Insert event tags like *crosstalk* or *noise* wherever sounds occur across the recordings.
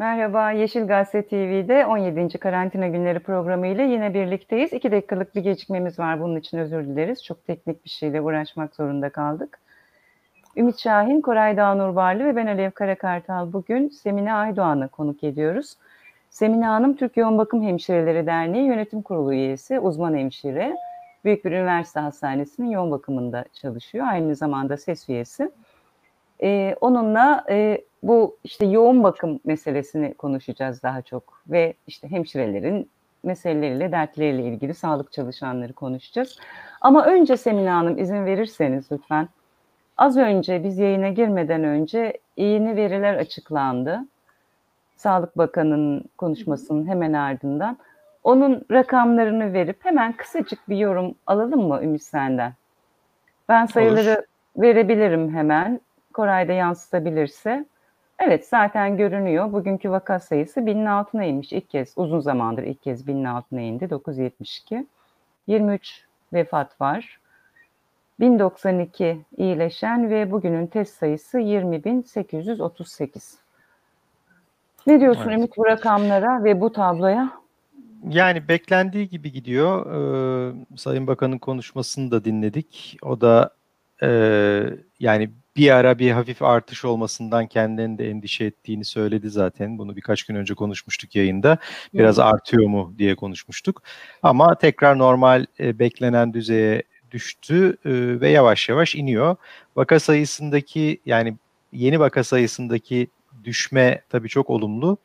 Merhaba, Yeşil Gazete TV'de 17. Karantina Günleri programı ile yine birlikteyiz. İki dakikalık bir gecikmemiz var, bunun için özür dileriz. Çok teknik bir şeyle uğraşmak zorunda kaldık. Ümit Şahin, Koray Dağnur Barlı ve ben Alev Karakartal bugün Semine Aydoğan'ı konuk ediyoruz. Semine Hanım, Türk Yoğun Bakım Hemşireleri Derneği Yönetim Kurulu üyesi, uzman hemşire. Büyük bir üniversite hastanesinin yoğun bakımında çalışıyor. Aynı zamanda ses üyesi. Ee, onunla e, bu işte yoğun bakım meselesini konuşacağız daha çok ve işte hemşirelerin meseleleriyle, dertleriyle ilgili sağlık çalışanları konuşacağız. Ama önce Semine Hanım izin verirseniz lütfen. Az önce biz yayına girmeden önce yeni veriler açıklandı. Sağlık Bakanı'nın konuşmasının hemen ardından. Onun rakamlarını verip hemen kısacık bir yorum alalım mı Ümit senden? Ben sayıları Olur. verebilirim hemen. Koray da yansıtabilirse. Evet zaten görünüyor. Bugünkü vaka sayısı binin altına inmiş ilk kez. Uzun zamandır ilk kez binin altına indi. 972. 23 vefat var. 1092 iyileşen ve bugünün test sayısı 20.838. Ne diyorsun evet. Ümit bu rakamlara ve bu tabloya? Yani beklendiği gibi gidiyor. Ee, Sayın Bakan'ın konuşmasını da dinledik. O da e, yani bir ara bir hafif artış olmasından kendilerinin de endişe ettiğini söyledi zaten. Bunu birkaç gün önce konuşmuştuk yayında. Biraz hmm. artıyor mu diye konuşmuştuk. Ama tekrar normal e, beklenen düzeye düştü e, ve yavaş yavaş iniyor. Vaka sayısındaki yani yeni vaka sayısındaki düşme tabii çok olumlu.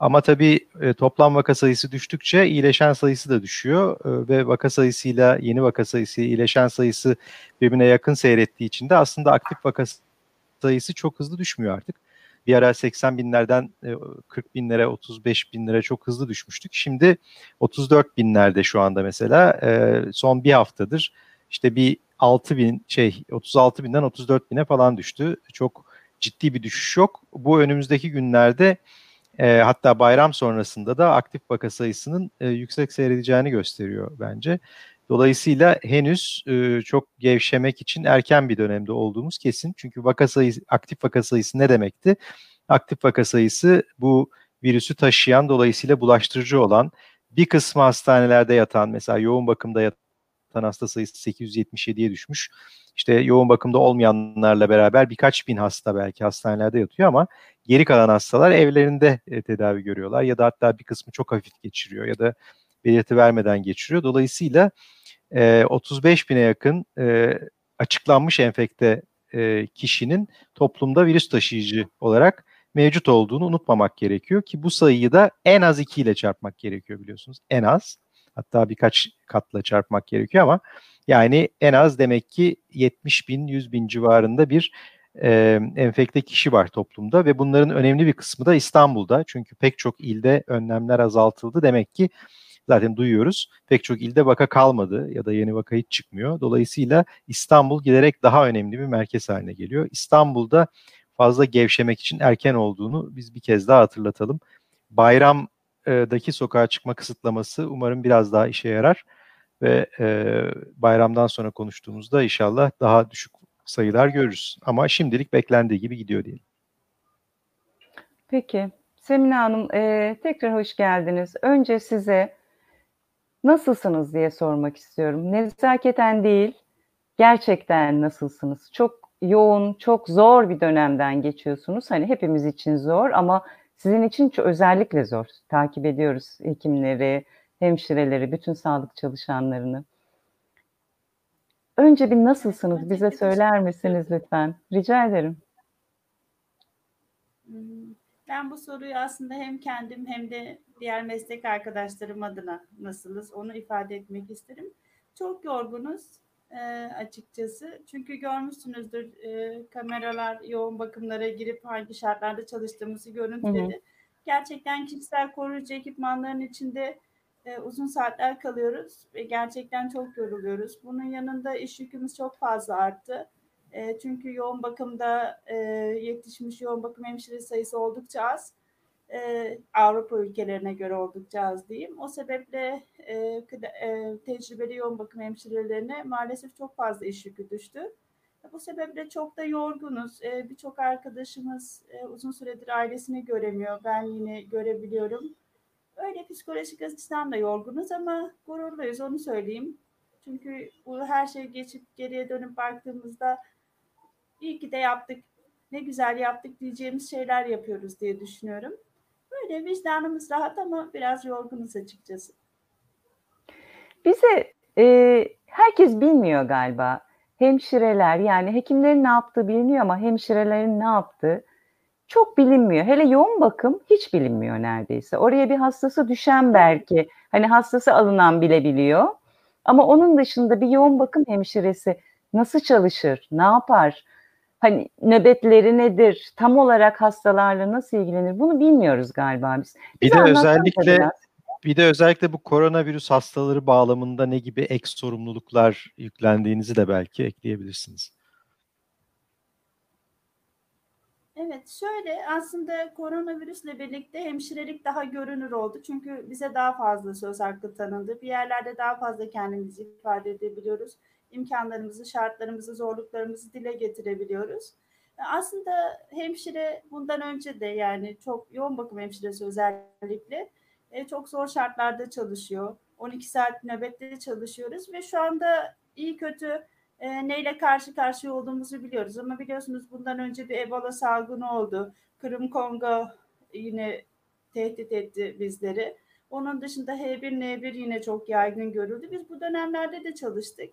Ama tabii e, toplam vaka sayısı düştükçe iyileşen sayısı da düşüyor e, ve vaka sayısıyla yeni vaka sayısı, iyileşen sayısı birbirine yakın seyrettiği için de aslında aktif vaka sayısı çok hızlı düşmüyor artık. Bir ara 80 binlerden 40 e, binlere, 35 binlere çok hızlı düşmüştük. Şimdi 34 binlerde şu anda mesela e, son bir haftadır işte bir 6 bin şey 36 binden 34 bine falan düştü. Çok ciddi bir düşüş yok. Bu önümüzdeki günlerde e, hatta bayram sonrasında da aktif vaka sayısının e, yüksek seyredeceğini gösteriyor bence. Dolayısıyla henüz e, çok gevşemek için erken bir dönemde olduğumuz kesin. Çünkü vaka sayısı, aktif vaka sayısı ne demekti? Aktif vaka sayısı bu virüsü taşıyan dolayısıyla bulaştırıcı olan bir kısmı hastanelerde yatan mesela yoğun bakımda yatan hasta sayısı 877'ye düşmüş. İşte yoğun bakımda olmayanlarla beraber birkaç bin hasta belki hastanelerde yatıyor ama geri kalan hastalar evlerinde e, tedavi görüyorlar ya da hatta bir kısmı çok hafif geçiriyor ya da belirti vermeden geçiriyor. Dolayısıyla e, 35 bine yakın e, açıklanmış enfekte e, kişinin toplumda virüs taşıyıcı olarak mevcut olduğunu unutmamak gerekiyor ki bu sayıyı da en az 2 ile çarpmak gerekiyor biliyorsunuz. En az hatta birkaç katla çarpmak gerekiyor ama yani en az demek ki 70 bin 100 bin civarında bir e, enfekte kişi var toplumda ve bunların önemli bir kısmı da İstanbul'da. Çünkü pek çok ilde önlemler azaltıldı. Demek ki zaten duyuyoruz. Pek çok ilde vaka kalmadı ya da yeni vaka hiç çıkmıyor. Dolayısıyla İstanbul giderek daha önemli bir merkez haline geliyor. İstanbul'da fazla gevşemek için erken olduğunu biz bir kez daha hatırlatalım. Bayramdaki sokağa çıkma kısıtlaması umarım biraz daha işe yarar ve e, bayramdan sonra konuştuğumuzda inşallah daha düşük sayılar görürüz. Ama şimdilik beklendiği gibi gidiyor diyelim. Peki. Semine Hanım e, tekrar hoş geldiniz. Önce size nasılsınız diye sormak istiyorum. Nezaketen değil, gerçekten nasılsınız? Çok yoğun, çok zor bir dönemden geçiyorsunuz. Hani hepimiz için zor ama sizin için özellikle zor. Takip ediyoruz hekimleri, hemşireleri, bütün sağlık çalışanlarını. Önce bir nasılsınız bize söyler misiniz lütfen? Rica ederim. Hmm, ben bu soruyu aslında hem kendim hem de diğer meslek arkadaşlarım adına nasılız onu ifade etmek isterim. Çok yorgunuz e, açıkçası. Çünkü görmüşsünüzdür e, kameralar yoğun bakımlara girip hangi şartlarda çalıştığımızı görüntüledi. Hı hı. Gerçekten kişisel koruyucu ekipmanların içinde e, uzun saatler kalıyoruz ve gerçekten çok yoruluyoruz. Bunun yanında iş yükümüz çok fazla arttı. E, çünkü yoğun bakımda e, yetişmiş yoğun bakım hemşire sayısı oldukça az. E, Avrupa ülkelerine göre oldukça az diyeyim. O sebeple e, e, tecrübeli yoğun bakım hemşirelerine maalesef çok fazla iş yükü düştü. Bu sebeple çok da yorgunuz. E, Birçok arkadaşımız e, uzun süredir ailesini göremiyor. Ben yine görebiliyorum. Öyle psikolojik açıdan da yorgunuz ama gururluyuz onu söyleyeyim. Çünkü bu her şey geçip geriye dönüp baktığımızda iyi ki de yaptık, ne güzel yaptık diyeceğimiz şeyler yapıyoruz diye düşünüyorum. Böyle vicdanımız rahat ama biraz yorgunuz açıkçası. Bize e, herkes bilmiyor galiba. Hemşireler yani hekimlerin ne yaptığı biliniyor ama hemşirelerin ne yaptığı çok bilinmiyor. Hele yoğun bakım hiç bilinmiyor neredeyse. Oraya bir hastası düşen belki hani hastası alınan bile biliyor. Ama onun dışında bir yoğun bakım hemşiresi nasıl çalışır, ne yapar, hani nöbetleri nedir, tam olarak hastalarla nasıl ilgilenir bunu bilmiyoruz galiba biz. Bir Bize de özellikle biraz. bir de özellikle bu koronavirüs hastaları bağlamında ne gibi ek sorumluluklar yüklendiğinizi de belki ekleyebilirsiniz. Evet, şöyle aslında koronavirüsle birlikte hemşirelik daha görünür oldu. Çünkü bize daha fazla söz hakkı tanındı. Bir yerlerde daha fazla kendimizi ifade edebiliyoruz. İmkanlarımızı, şartlarımızı, zorluklarımızı dile getirebiliyoruz. Aslında hemşire bundan önce de yani çok yoğun bakım hemşiresi özellikle e, çok zor şartlarda çalışıyor. 12 saat nöbette çalışıyoruz ve şu anda iyi kötü e, neyle karşı karşıya olduğumuzu biliyoruz. Ama biliyorsunuz bundan önce bir Ebola salgını oldu. Kırım Kongo yine tehdit etti bizleri. Onun dışında H1N1 yine çok yaygın görüldü. Biz bu dönemlerde de çalıştık.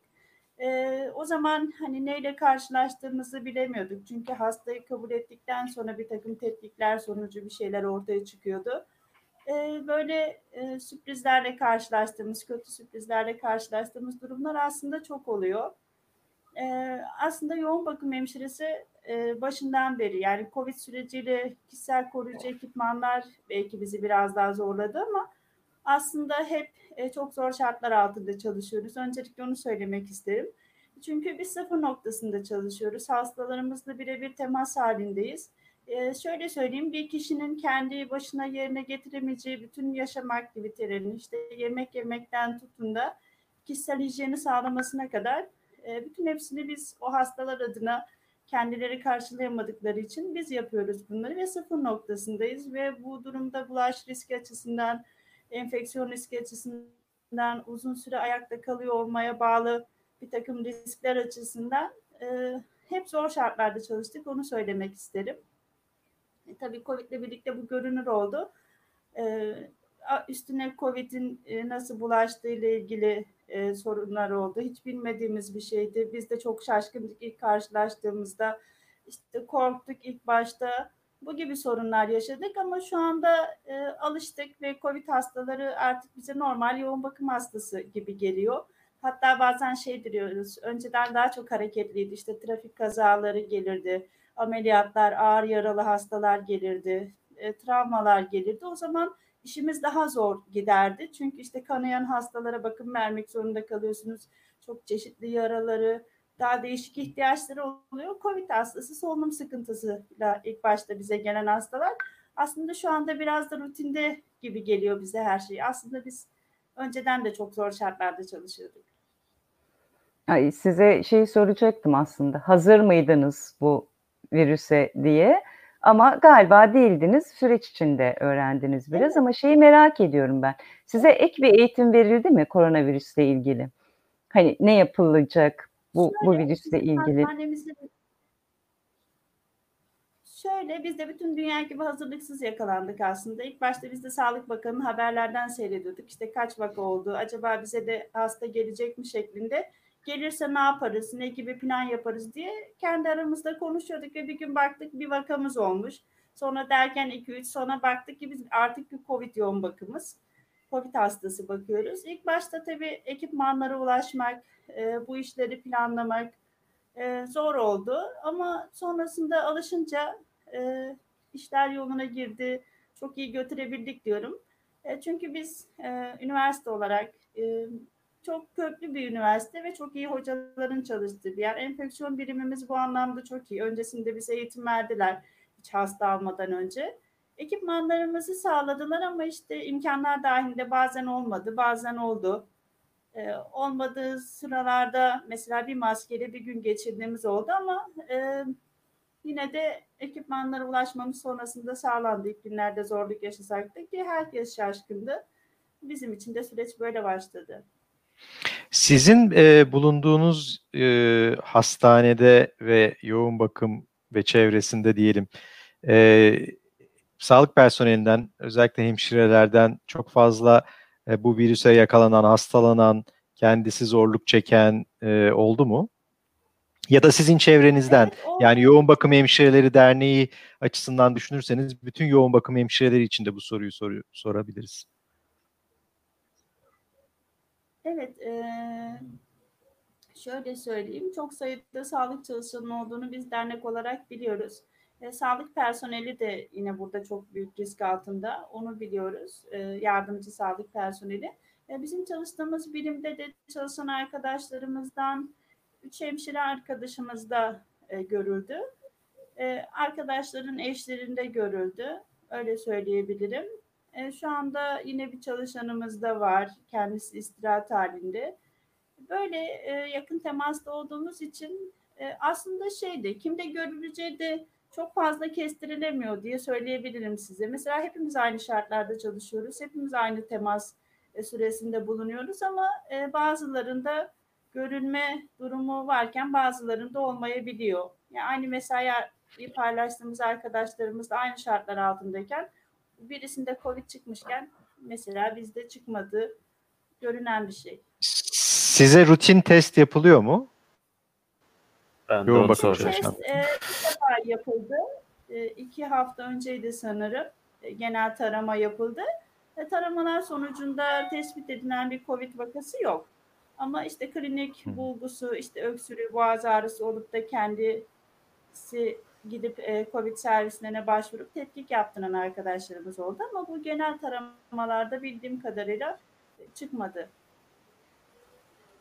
E, o zaman hani neyle karşılaştığımızı bilemiyorduk. Çünkü hastayı kabul ettikten sonra bir takım tetkikler sonucu bir şeyler ortaya çıkıyordu. E, böyle e, sürprizlerle karşılaştığımız, kötü sürprizlerle karşılaştığımız durumlar aslında çok oluyor e, aslında yoğun bakım hemşiresi e, başından beri yani COVID süreciyle kişisel koruyucu ekipmanlar belki bizi biraz daha zorladı ama aslında hep e, çok zor şartlar altında çalışıyoruz. Öncelikle onu söylemek isterim. Çünkü biz sıfır noktasında çalışıyoruz. Hastalarımızla birebir temas halindeyiz. E, şöyle söyleyeyim, bir kişinin kendi başına yerine getiremeyeceği bütün yaşam aktivitelerini, işte yemek yemekten tutun da kişisel hijyeni sağlamasına kadar e, bütün hepsini biz o hastalar adına kendileri karşılayamadıkları için biz yapıyoruz bunları ve sıfır noktasındayız ve bu durumda bulaş riski açısından, enfeksiyon riski açısından uzun süre ayakta kalıyor olmaya bağlı bir takım riskler açısından e, hep zor şartlarda çalıştık. Onu söylemek isterim. E, tabii Covid ile birlikte bu görünür oldu. E, üstüne Covid'in e, nasıl bulaştığı ile ilgili e, sorunlar oldu. Hiç bilmediğimiz bir şeydi. Biz de çok şaşkındık ilk karşılaştığımızda. İşte korktuk ilk başta. Bu gibi sorunlar yaşadık ama şu anda e, alıştık ve COVID hastaları artık bize normal yoğun bakım hastası gibi geliyor. Hatta bazen şey diyoruz, önceden daha çok hareketliydi. İşte trafik kazaları gelirdi, ameliyatlar, ağır yaralı hastalar gelirdi, e, travmalar gelirdi. O zaman işimiz daha zor giderdi. Çünkü işte kanayan hastalara bakım vermek zorunda kalıyorsunuz. Çok çeşitli yaraları, daha değişik ihtiyaçları oluyor. Covid hastası solunum sıkıntısıyla ilk başta bize gelen hastalar. Aslında şu anda biraz da rutinde gibi geliyor bize her şey. Aslında biz önceden de çok zor şartlarda çalışıyorduk. Ay, size şey soracaktım aslında. Hazır mıydınız bu virüse diye? Ama galiba değildiniz. Süreç içinde öğrendiniz biraz Evet. ama şeyi merak ediyorum ben. Size ek bir eğitim verildi mi koronavirüsle ilgili? Hani ne yapılacak bu bu Şöyle, virüsle bizim ilgili? Şöyle biz de bütün dünya gibi hazırlıksız yakalandık aslında. İlk başta biz de Sağlık Bakanı'nın haberlerden seyrediyorduk. İşte kaç vaka oldu, acaba bize de hasta gelecek mi şeklinde. Gelirse ne yaparız, ne gibi plan yaparız diye kendi aramızda konuşuyorduk ve bir gün baktık bir vakamız olmuş. Sonra derken 2-3 sonra baktık ki biz artık bir Covid yoğun bakımız. Covid hastası bakıyoruz. İlk başta tabii ekipmanlara ulaşmak, e, bu işleri planlamak e, zor oldu. Ama sonrasında alışınca e, işler yoluna girdi. Çok iyi götürebildik diyorum. E, çünkü biz e, üniversite olarak e, çok köklü bir üniversite ve çok iyi hocaların çalıştığı bir yer. Enfeksiyon birimimiz bu anlamda çok iyi. Öncesinde bize eğitim verdiler hiç hasta almadan önce. Ekipmanlarımızı sağladılar ama işte imkanlar dahilinde bazen olmadı, bazen oldu. E, olmadığı sıralarda mesela bir maskeyle bir gün geçirdiğimiz oldu ama e, yine de ekipmanlara ulaşmamız sonrasında sağlandı. İlk günlerde zorluk yaşasak da ki herkes şaşkındı. Bizim için de süreç böyle başladı. Sizin e, bulunduğunuz e, hastanede ve yoğun bakım ve çevresinde diyelim e, sağlık personelinden özellikle hemşirelerden çok fazla e, bu virüse yakalanan, hastalanan, kendisi zorluk çeken e, oldu mu? Ya da sizin çevrenizden Evet, o- yani Yoğun Bakım Hemşireleri Derneği açısından düşünürseniz bütün yoğun bakım hemşireleri için de bu soruyu soru, sorabiliriz. Evet, eee, şöyle söyleyeyim, çok sayıda sağlık çalışanının olduğunu biz dernek olarak biliyoruz. E, sağlık personeli de yine burada çok büyük risk altında, onu biliyoruz. E, yardımcı sağlık personeli. E, bizim çalıştığımız birimde de çalışan arkadaşlarımızdan üç hemşire arkadaşımız da e, görüldü. E, arkadaşların eşlerinde görüldü, öyle söyleyebilirim. E, şu anda yine bir çalışanımız da var. Kendisi istirahat halinde. Böyle e, yakın temasta olduğumuz için e, aslında şeydi, kimde görüleceği de çok fazla kestirilemiyor diye söyleyebilirim size. Mesela hepimiz aynı şartlarda çalışıyoruz. Hepimiz aynı temas e, süresinde bulunuyoruz ama e, bazılarında görülme durumu varken bazılarında olmayabiliyor. Yani aynı mesai paylaştığımız arkadaşlarımız da aynı şartlar altındayken birisinde Covid çıkmışken mesela bizde çıkmadı görünen bir şey. Size rutin test yapılıyor mu? Ben de Yoğun onu bakım. Test e, defa yapıldı. E, iki hafta önceydi sanırım. E, genel tarama yapıldı. E, taramalar sonucunda tespit edilen bir Covid vakası yok. Ama işte klinik bulgusu, işte öksürüğü, boğaz ağrısı olup da kendisi gidip e, Covid servislerine başvurup tetkik yaptıran arkadaşlarımız oldu. Ama bu genel taramalarda bildiğim kadarıyla çıkmadı.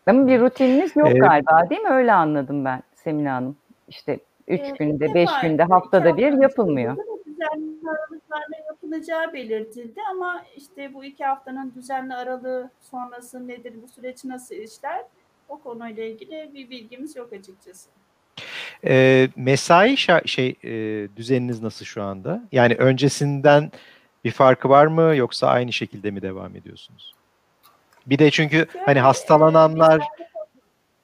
Ama bir rutininiz yok Ee, galiba değil mi? Öyle anladım ben Semine Hanım. İşte üç Ee, günde, beş defa, günde, haftada bir yapılmıyor. Düzenli aralıklarla yapılacağı belirtildi ama işte bu iki haftanın düzenli aralığı sonrası nedir, bu süreç nasıl işler o konuyla ilgili bir bilgimiz yok açıkçası. E, mesai şa- şey e, düzeniniz nasıl şu anda? Yani öncesinden bir farkı var mı yoksa aynı şekilde mi devam ediyorsunuz? Bir de çünkü hani e, hastalananlar,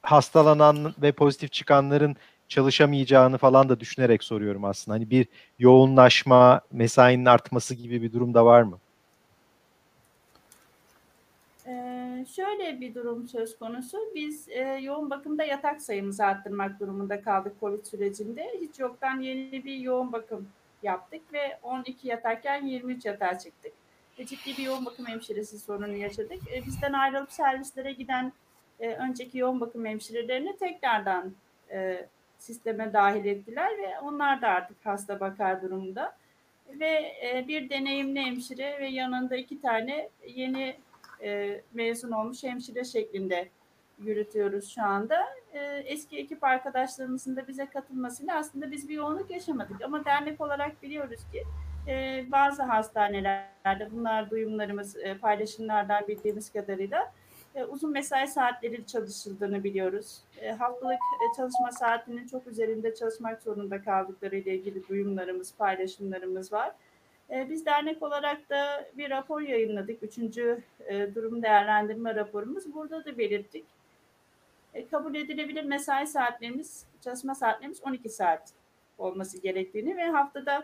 hastalanan ve pozitif çıkanların çalışamayacağını falan da düşünerek soruyorum aslında. Hani bir yoğunlaşma, mesainin artması gibi bir durum da var mı? Ee, şöyle bir durum söz konusu. Biz e, yoğun bakımda yatak sayımızı arttırmak durumunda kaldık COVID sürecinde. Hiç yoktan yeni bir yoğun bakım yaptık ve 12 yatarken 23 yatağa çıktık. Ve ciddi bir yoğun bakım hemşiresi sorunu yaşadık. E, bizden ayrılıp servislere giden e, önceki yoğun bakım hemşirelerini tekrardan e, sisteme dahil ettiler ve onlar da artık hasta bakar durumda. Ve e, bir deneyimli hemşire ve yanında iki tane yeni e, mezun olmuş hemşire şeklinde yürütüyoruz şu anda. E, eski ekip arkadaşlarımızın da bize katılmasıyla aslında biz bir yoğunluk yaşamadık. Ama dernek olarak biliyoruz ki bazı hastanelerde bunlar duyumlarımız, e, paylaşımlardan bildiğimiz kadarıyla uzun mesai saatleri çalışıldığını biliyoruz. E, haftalık e, çalışma saatinin çok üzerinde çalışmak zorunda kaldıkları ile ilgili duyumlarımız, paylaşımlarımız var. E, biz dernek olarak da bir rapor yayınladık. Üçüncü e, durum değerlendirme raporumuz. Burada da belirttik. E, kabul edilebilir mesai saatlerimiz, çalışma saatlerimiz 12 saat olması gerektiğini ve haftada e,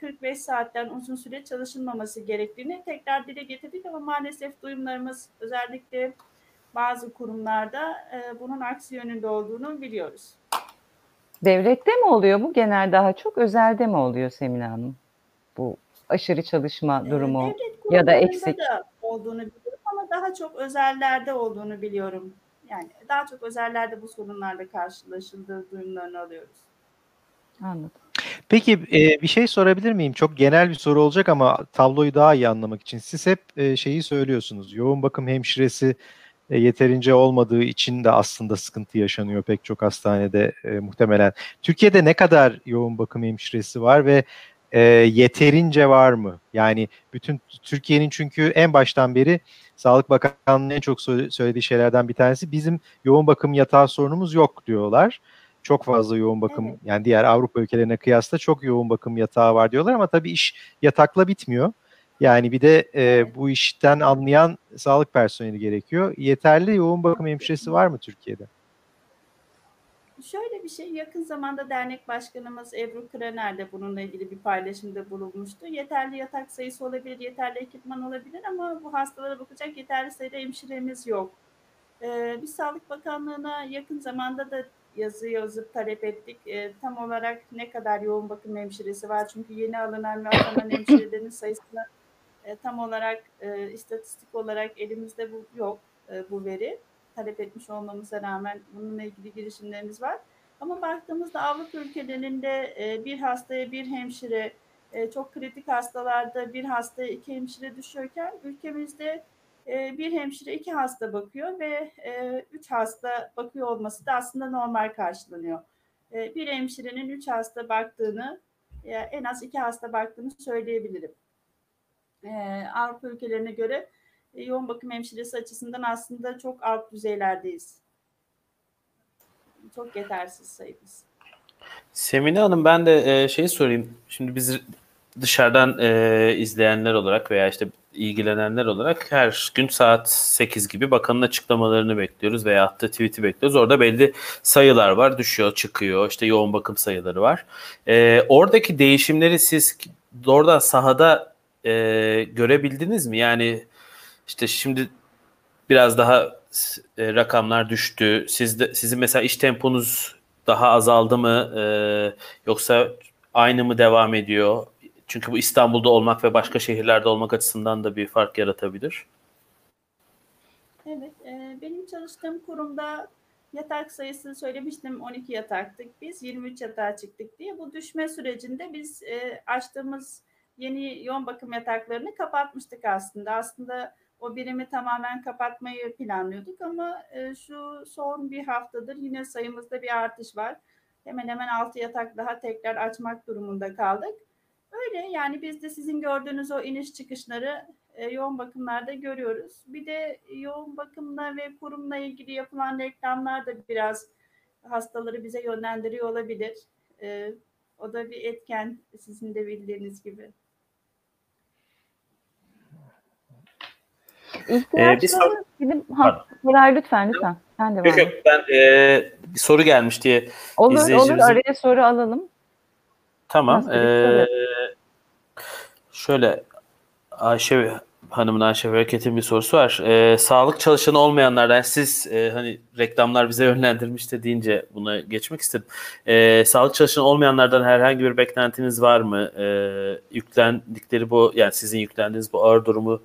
45 saatten uzun süre çalışılmaması gerektiğini tekrar dile getirdik ama maalesef duyumlarımız özellikle bazı kurumlarda e, bunun aksi yönünde olduğunu biliyoruz. Devlette mi oluyor bu genel daha çok, özelde mi oluyor Semine Hanım? Bu aşırı çalışma E, durumu. ya da eksik. da olduğunu biliyorum ama daha çok özellerde olduğunu biliyorum. Yani daha çok özellerde bu sorunlarla karşılaşıldığı duyumlarını alıyoruz. Anladım. Peki e, bir şey sorabilir miyim? Çok genel bir soru olacak ama tabloyu daha iyi anlamak için. Siz hep e, şeyi söylüyorsunuz. Yoğun bakım hemşiresi e, yeterince olmadığı için de aslında sıkıntı yaşanıyor pek çok hastanede e, muhtemelen. Türkiye'de ne kadar yoğun bakım hemşiresi var ve e, yeterince var mı? Yani bütün Türkiye'nin çünkü en baştan beri Sağlık Bakanlığı'nın en çok söylediği şeylerden bir tanesi bizim yoğun bakım yatağı sorunumuz yok diyorlar. Çok fazla yoğun bakım evet. yani diğer Avrupa ülkelerine kıyasla çok yoğun bakım yatağı var diyorlar ama tabii iş yatakla bitmiyor. Yani bir de e, bu işten anlayan sağlık personeli gerekiyor. Yeterli yoğun bakım hemşiresi var mı Türkiye'de? Şöyle bir şey yakın zamanda dernek başkanımız Ebru Kraner de bununla ilgili bir paylaşımda bulunmuştu. Yeterli yatak sayısı olabilir, yeterli ekipman olabilir ama bu hastalara bakacak yeterli sayıda hemşiremiz yok. Ee, biz Sağlık Bakanlığı'na yakın zamanda da yazı yazıp talep ettik. E, tam olarak ne kadar yoğun bakım hemşiresi var? Çünkü yeni alınan ve atanan *coughs* hemşirelerin sayısını e, tam olarak e, istatistik olarak elimizde bu yok e, bu veri. Talep etmiş olmamıza rağmen bununla ilgili girişimlerimiz var. Ama baktığımızda Avrupa ülkelerinde e, bir hastaya bir hemşire, e, çok kritik hastalarda bir hastaya iki hemşire düşüyorken ülkemizde e, bir hemşire iki hasta bakıyor ve e, üç hasta bakıyor olması da aslında normal karşılanıyor. E, bir hemşirenin üç hasta baktığını, e, en az iki hasta baktığını söyleyebilirim. E, Avrupa ülkelerine göre e, yoğun bakım hemşiresi açısından aslında çok alt düzeylerdeyiz. Çok yetersiz sayımız. Semine Hanım ben de şey sorayım. Şimdi biz dışarıdan izleyenler olarak veya işte ilgilenenler olarak her gün saat 8 gibi bakanın açıklamalarını bekliyoruz veya attığı tweet'i bekliyoruz. Orada belli sayılar var. Düşüyor, çıkıyor. İşte yoğun bakım sayıları var. E, oradaki değişimleri siz doğrudan sahada e, görebildiniz mi? Yani işte şimdi biraz daha e, rakamlar düştü. Siz de, sizin mesela iş temponuz daha azaldı mı? E, yoksa aynı mı devam ediyor? Çünkü bu İstanbul'da olmak ve başka şehirlerde olmak açısından da bir fark yaratabilir. Evet, e, benim çalıştığım kurumda yatak sayısını söylemiştim 12 yataktık biz 23 yatağa çıktık diye. Bu düşme sürecinde biz e, açtığımız yeni yoğun bakım yataklarını kapatmıştık aslında. Aslında o birimi tamamen kapatmayı planlıyorduk ama e, şu son bir haftadır yine sayımızda bir artış var. Hemen hemen 6 yatak daha tekrar açmak durumunda kaldık. Öyle yani biz de sizin gördüğünüz o iniş çıkışları e, yoğun bakımlarda görüyoruz. Bir de yoğun bakımla ve kurumla ilgili yapılan reklamlar da biraz hastaları bize yönlendiriyor olabilir. E, o da bir etken sizin de bildiğiniz gibi. İhtiyaçları ee, bir soru... Bizim... Lütfen lütfen. Sen de yok yok ben e, bir soru gelmiş diye olur, izleyicimizin... Olur araya soru alalım. Tamam. Ee, şöyle Ayşe Hanım'ın Ayşe Bereket'in bir sorusu var. Ee, sağlık çalışanı olmayanlardan siz e, hani reklamlar bize *laughs* yönlendirmişti deyince buna geçmek istedim. Ee, sağlık çalışanı olmayanlardan herhangi bir beklentiniz var mı? Ee, yüklendikleri bu yani sizin yüklendiğiniz bu ağır durumu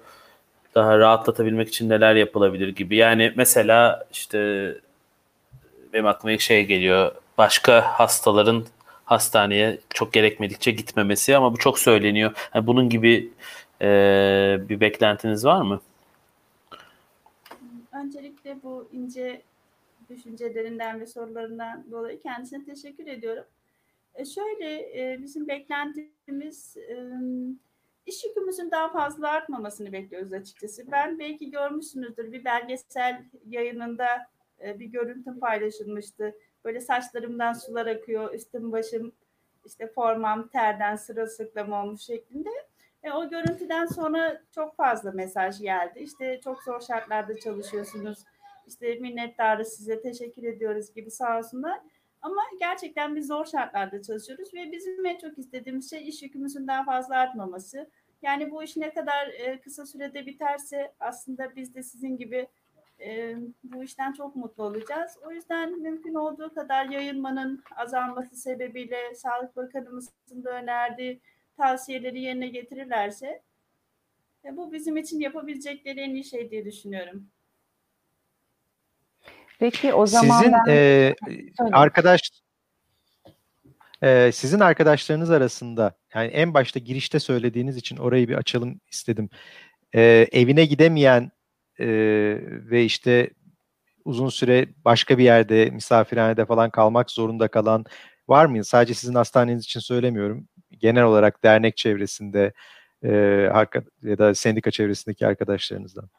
daha rahatlatabilmek için neler yapılabilir gibi. Yani mesela işte benim aklıma ilk şey geliyor. Başka hastaların hastaneye çok gerekmedikçe gitmemesi ama bu çok söyleniyor. Yani bunun gibi e, bir beklentiniz var mı? Öncelikle bu ince düşüncelerinden ve sorularından dolayı kendisine teşekkür ediyorum. E şöyle e, bizim beklentimiz e, iş yükümüzün daha fazla artmamasını bekliyoruz açıkçası. Ben belki görmüşsünüzdür bir belgesel yayınında e, bir görüntüm paylaşılmıştı Böyle saçlarımdan sular akıyor, üstüm başım işte formam terden sırılsıklam olmuş şeklinde. E, o görüntüden sonra çok fazla mesaj geldi. İşte çok zor şartlarda çalışıyorsunuz. İşte minnettarız size teşekkür ediyoruz gibi sağ olsunlar. Ama gerçekten biz zor şartlarda çalışıyoruz ve bizim en çok istediğimiz şey iş yükümüzün daha fazla artmaması. Yani bu iş ne kadar e, kısa sürede biterse aslında biz de sizin gibi e, bu işten çok mutlu olacağız. O yüzden mümkün olduğu kadar yayılmanın azalması sebebiyle Sağlık Bakanımızın da önerdiği tavsiyeleri yerine getirirlerse e, bu bizim için yapabilecekleri en iyi şey diye düşünüyorum. Peki o zaman Sizin ben... e, arkadaş e, sizin arkadaşlarınız arasında yani en başta girişte söylediğiniz için orayı bir açalım istedim. E, evine gidemeyen e, ve işte uzun süre başka bir yerde misafirhanede falan kalmak zorunda kalan var mı? Sadece sizin hastaneniz için söylemiyorum. genel olarak dernek çevresinde e, ya da sendika çevresindeki arkadaşlarınızdan?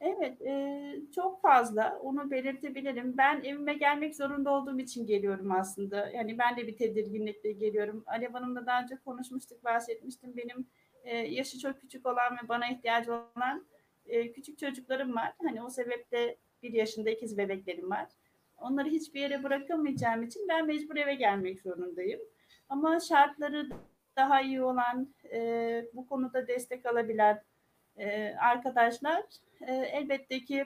Evet, e, çok fazla. Onu belirtebilirim. Ben evime gelmek zorunda olduğum için geliyorum aslında. Yani ben de bir tedirginlikle geliyorum. Alev Hanım'la daha önce konuşmuştuk, bahsetmiştim. Benim e, yaşı çok küçük olan ve bana ihtiyacı olan e, küçük çocuklarım var. Hani o sebeple bir yaşında ikiz bebeklerim var. Onları hiçbir yere bırakamayacağım için ben mecbur eve gelmek zorundayım. Ama şartları daha iyi olan, e, bu konuda destek alabilen e, arkadaşlar e, elbette ki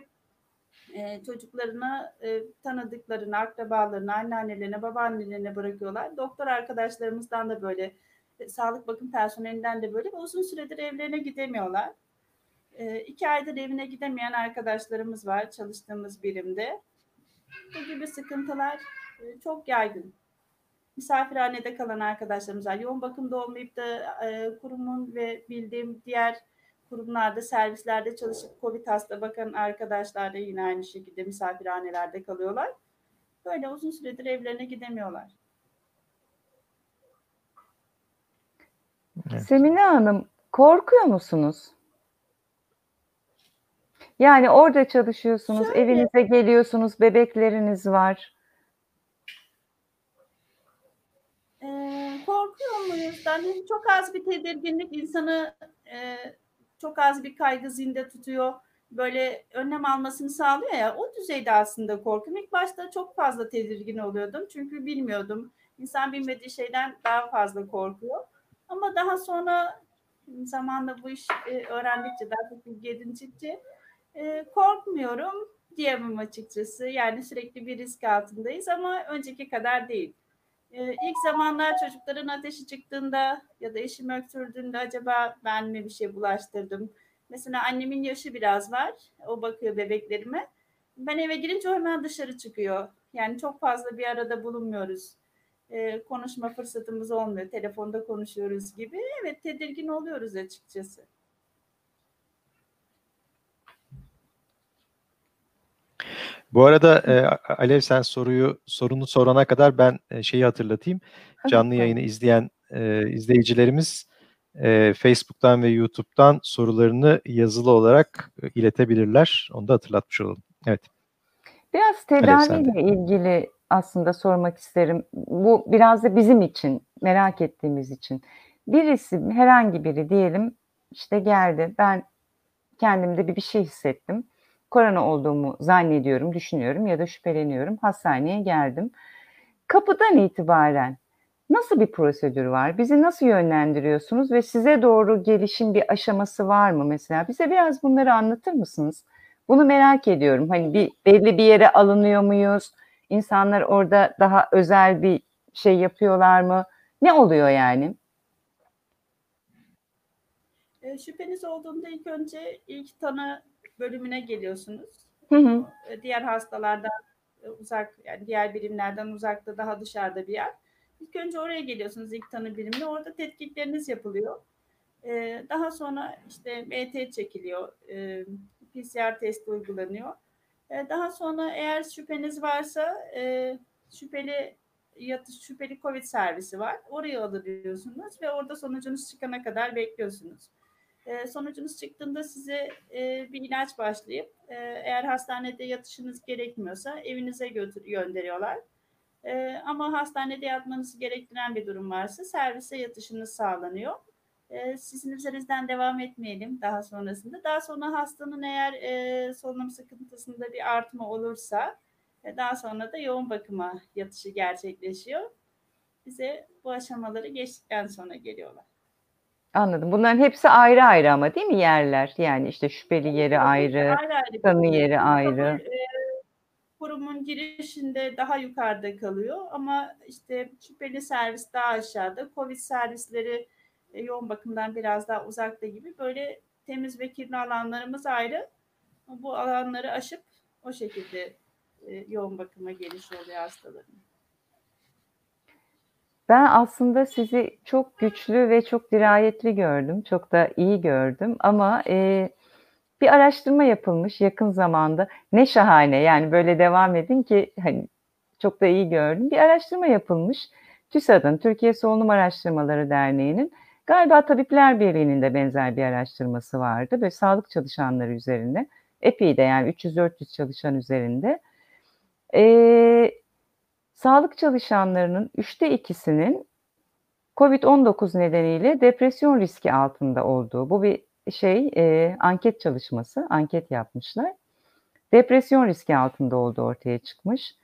e, çocuklarına e, tanıdıklarını, akrabalarını, anneannelerine, babaannelerine bırakıyorlar. Doktor arkadaşlarımızdan da böyle, e, sağlık bakım personelinden de böyle uzun süredir evlerine gidemiyorlar. E, iki aydır evine gidemeyen arkadaşlarımız var çalıştığımız birimde. Bu gibi sıkıntılar e, çok yaygın. Misafirhanede kalan arkadaşlarımız var. Yoğun bakımda olmayıp da e, kurumun ve bildiğim diğer kurumlarda, servislerde çalışıp COVID hasta bakan arkadaşlar da yine aynı şekilde misafirhanelerde kalıyorlar. Böyle uzun süredir evlerine gidemiyorlar. Evet. Semine Hanım, korkuyor musunuz? Yani orada çalışıyorsunuz, Şöyle, evinize geliyorsunuz, bebekleriniz var. E, korkuyor muyuz? Yani çok az bir tedirginlik insanı e, çok az bir kaygı zinde tutuyor. Böyle önlem almasını sağlıyor ya o düzeyde aslında korkum. İlk başta çok fazla tedirgin oluyordum. Çünkü bilmiyordum. İnsan bilmediği şeyden daha fazla korkuyor. Ama daha sonra zamanla bu iş e, öğrendikçe, daha çok bilgi edindikçe e, korkmuyorum diyemem açıkçası. Yani sürekli bir risk altındayız ama önceki kadar değil. Ee, ilk zamanlar çocukların ateşi çıktığında ya da eşim öksürdüğünde acaba ben mi bir şey bulaştırdım? Mesela annemin yaşı biraz var. O bakıyor bebeklerime. Ben eve girince hemen dışarı çıkıyor. Yani çok fazla bir arada bulunmuyoruz. Ee, konuşma fırsatımız olmuyor. Telefonda konuşuyoruz gibi. Evet tedirgin oluyoruz açıkçası. Bu arada e, Alev sen soruyu sorunu sorana kadar ben e, şeyi hatırlatayım. Canlı yayını izleyen e, izleyicilerimiz e, Facebook'tan ve YouTube'dan sorularını yazılı olarak e, iletebilirler. Onu da hatırlatmış olalım. Evet. Biraz tedaviyle ilgili aslında sormak isterim. Bu biraz da bizim için, merak ettiğimiz için. Birisi, herhangi biri diyelim işte geldi. Ben kendimde bir bir şey hissettim korona olduğumu zannediyorum, düşünüyorum ya da şüpheleniyorum. Hastaneye geldim. Kapıdan itibaren nasıl bir prosedür var? Bizi nasıl yönlendiriyorsunuz ve size doğru gelişin bir aşaması var mı mesela? Bize biraz bunları anlatır mısınız? Bunu merak ediyorum. Hani bir belli bir yere alınıyor muyuz? İnsanlar orada daha özel bir şey yapıyorlar mı? Ne oluyor yani? E, şüpheniz olduğunda ilk önce ilk tanı bölümüne geliyorsunuz. Hı hı. Ee, diğer hastalardan e, uzak, yani diğer birimlerden uzakta daha dışarıda bir yer. İlk önce oraya geliyorsunuz ilk tanı birimine. Orada tetkikleriniz yapılıyor. Ee, daha sonra işte MT çekiliyor. PCR testi uygulanıyor. Daha sonra eğer şüpheniz varsa e, şüpheli yatış şüpheli COVID servisi var. Oraya alıyorsunuz ve orada sonucunuz çıkana kadar bekliyorsunuz. E, sonucunuz çıktığında size e, bir ilaç başlayıp e, eğer hastanede yatışınız gerekmiyorsa evinize götür gönderiyorlar. E, ama hastanede yatmanızı gerektiren bir durum varsa servise yatışınız sağlanıyor. Sizin üzerinizden devam etmeyelim daha sonrasında. Daha sonra hastanın eğer solunum sıkıntısında bir artma olursa daha sonra da yoğun bakıma yatışı gerçekleşiyor. Bize bu aşamaları geçtikten sonra geliyorlar. Anladım. Bunların hepsi ayrı ayrı ama değil mi yerler? Yani işte şüpheli yeri ayrı, ayrı, ayrı tanı yeri ayrı. Kurumun girişinde daha yukarıda kalıyor ama işte şüpheli servis daha aşağıda. Covid servisleri e, yoğun bakımdan biraz daha uzakta gibi böyle temiz ve kirli alanlarımız ayrı. Bu alanları aşıp o şekilde e, yoğun bakıma geliş oluyor hastaların. Ben aslında sizi çok güçlü ve çok dirayetli gördüm. Çok da iyi gördüm ama e, bir araştırma yapılmış yakın zamanda. Ne şahane yani böyle devam edin ki hani çok da iyi gördüm. Bir araştırma yapılmış. TÜSAD'ın, Türkiye Solunum Araştırmaları Derneği'nin galiba Tabipler Birliği'nin de benzer bir araştırması vardı. Böyle sağlık çalışanları üzerinde. Epey de yani 300-400 çalışan üzerinde. Ee, sağlık çalışanlarının üçte ikisinin COVID-19 nedeniyle depresyon riski altında olduğu, bu bir şey e, anket çalışması, anket yapmışlar. Depresyon riski altında olduğu ortaya çıkmış.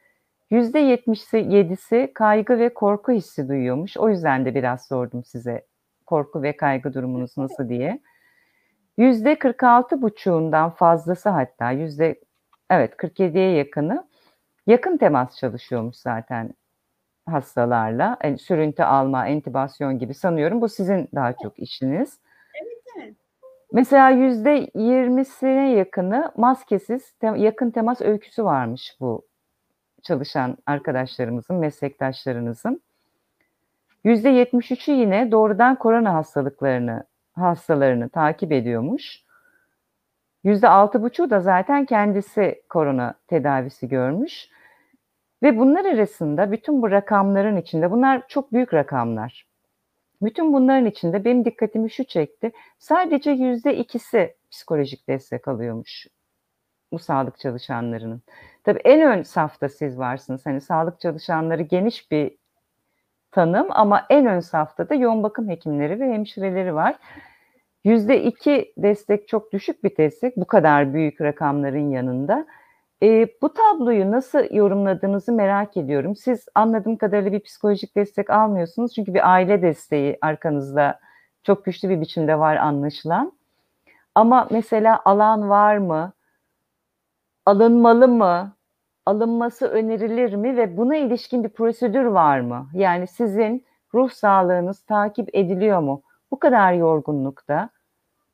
%77'si kaygı ve korku hissi duyuyormuş. O yüzden de biraz sordum size korku ve kaygı durumunuz nasıl diye. %46,5'undan fazlası hatta yüzde evet 47'ye yakını yakın temas çalışıyormuş zaten hastalarla. Yani sürüntü alma, entübasyon gibi sanıyorum. Bu sizin daha çok işiniz. evet. Mesela yüzde yirmisine yakını maskesiz te- yakın temas öyküsü varmış bu çalışan arkadaşlarımızın, meslektaşlarınızın. Yüzde yetmiş üçü yine doğrudan korona hastalıklarını, hastalarını takip ediyormuş. Yüzde altı buçuğu da zaten kendisi korona tedavisi görmüş. Ve bunlar arasında bütün bu rakamların içinde, bunlar çok büyük rakamlar. Bütün bunların içinde benim dikkatimi şu çekti. Sadece yüzde ikisi psikolojik destek alıyormuş bu sağlık çalışanlarının. Tabii en ön safta siz varsınız. Hani sağlık çalışanları geniş bir tanım ama en ön safta da yoğun bakım hekimleri ve hemşireleri var. Yüzde iki destek çok düşük bir destek bu kadar büyük rakamların yanında. E, bu tabloyu nasıl yorumladığınızı merak ediyorum. Siz anladığım kadarıyla bir psikolojik destek almıyorsunuz. Çünkü bir aile desteği arkanızda çok güçlü bir biçimde var anlaşılan. Ama mesela alan var mı? Alınmalı mı? Alınması önerilir mi? Ve buna ilişkin bir prosedür var mı? Yani sizin ruh sağlığınız takip ediliyor mu? Bu kadar yorgunlukta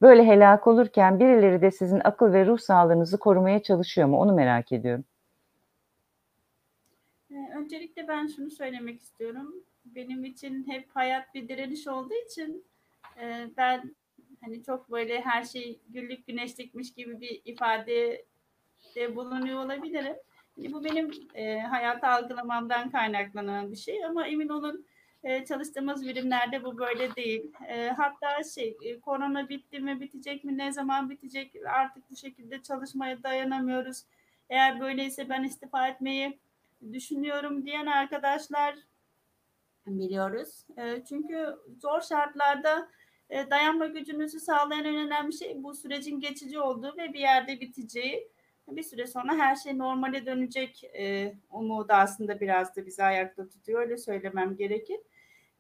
böyle helak olurken birileri de sizin akıl ve ruh sağlığınızı korumaya çalışıyor mu? Onu merak ediyorum. Ee, Öncelikle ben şunu söylemek istiyorum. Benim için hep hayat bir direniş olduğu için e, ben hani çok böyle her şey güllük güneşlikmiş gibi bir ifade de bulunuyor olabilirim. Hani bu benim e, hayatı algılamamdan kaynaklanan bir şey ama emin olun e, çalıştığımız birimlerde bu böyle değil. E, hatta şey e, korona bitti mi bitecek mi ne zaman bitecek artık bu şekilde çalışmaya dayanamıyoruz. Eğer böyleyse ben istifa etmeyi düşünüyorum diyen arkadaşlar biliyoruz. E, çünkü zor şartlarda e, dayanma gücünüzü sağlayan en önemli şey bu sürecin geçici olduğu ve bir yerde biteceği. Bir süre sonra her şey normale dönecek e, umudu aslında biraz da bizi ayakta tutuyor. Öyle söylemem gerekir.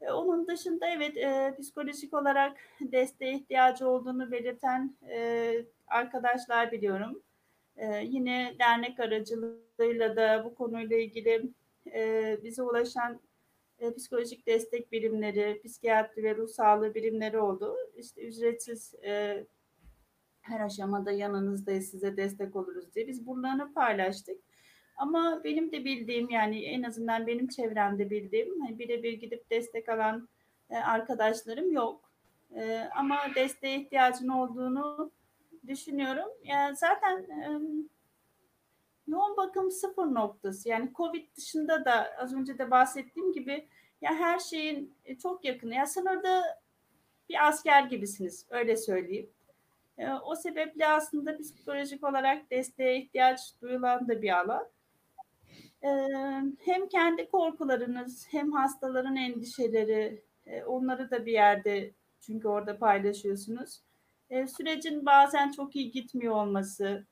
E, onun dışında evet e, psikolojik olarak desteğe ihtiyacı olduğunu belirten e, arkadaşlar biliyorum. E, yine dernek aracılığıyla da bu konuyla ilgili e, bize ulaşan e, psikolojik destek birimleri, psikiyatri ve ruh sağlığı birimleri oldu. İşte ücretsiz e, her aşamada yanınızdayız, size destek oluruz diye biz buralarını paylaştık. Ama benim de bildiğim yani en azından benim çevremde bildiğim hani birebir gidip destek alan e, arkadaşlarım yok. E, ama desteğe ihtiyacın olduğunu düşünüyorum. Yani zaten yoğun bakım sıfır noktası. Yani Covid dışında da az önce de bahsettiğim gibi ya her şeyin e, çok yakını. Ya sınırda bir asker gibisiniz öyle söyleyeyim. E, o sebeple aslında psikolojik olarak desteğe ihtiyaç duyulan da bir alan. E, hem kendi korkularınız hem hastaların endişeleri e, onları da bir yerde çünkü orada paylaşıyorsunuz. E, sürecin bazen çok iyi gitmiyor olması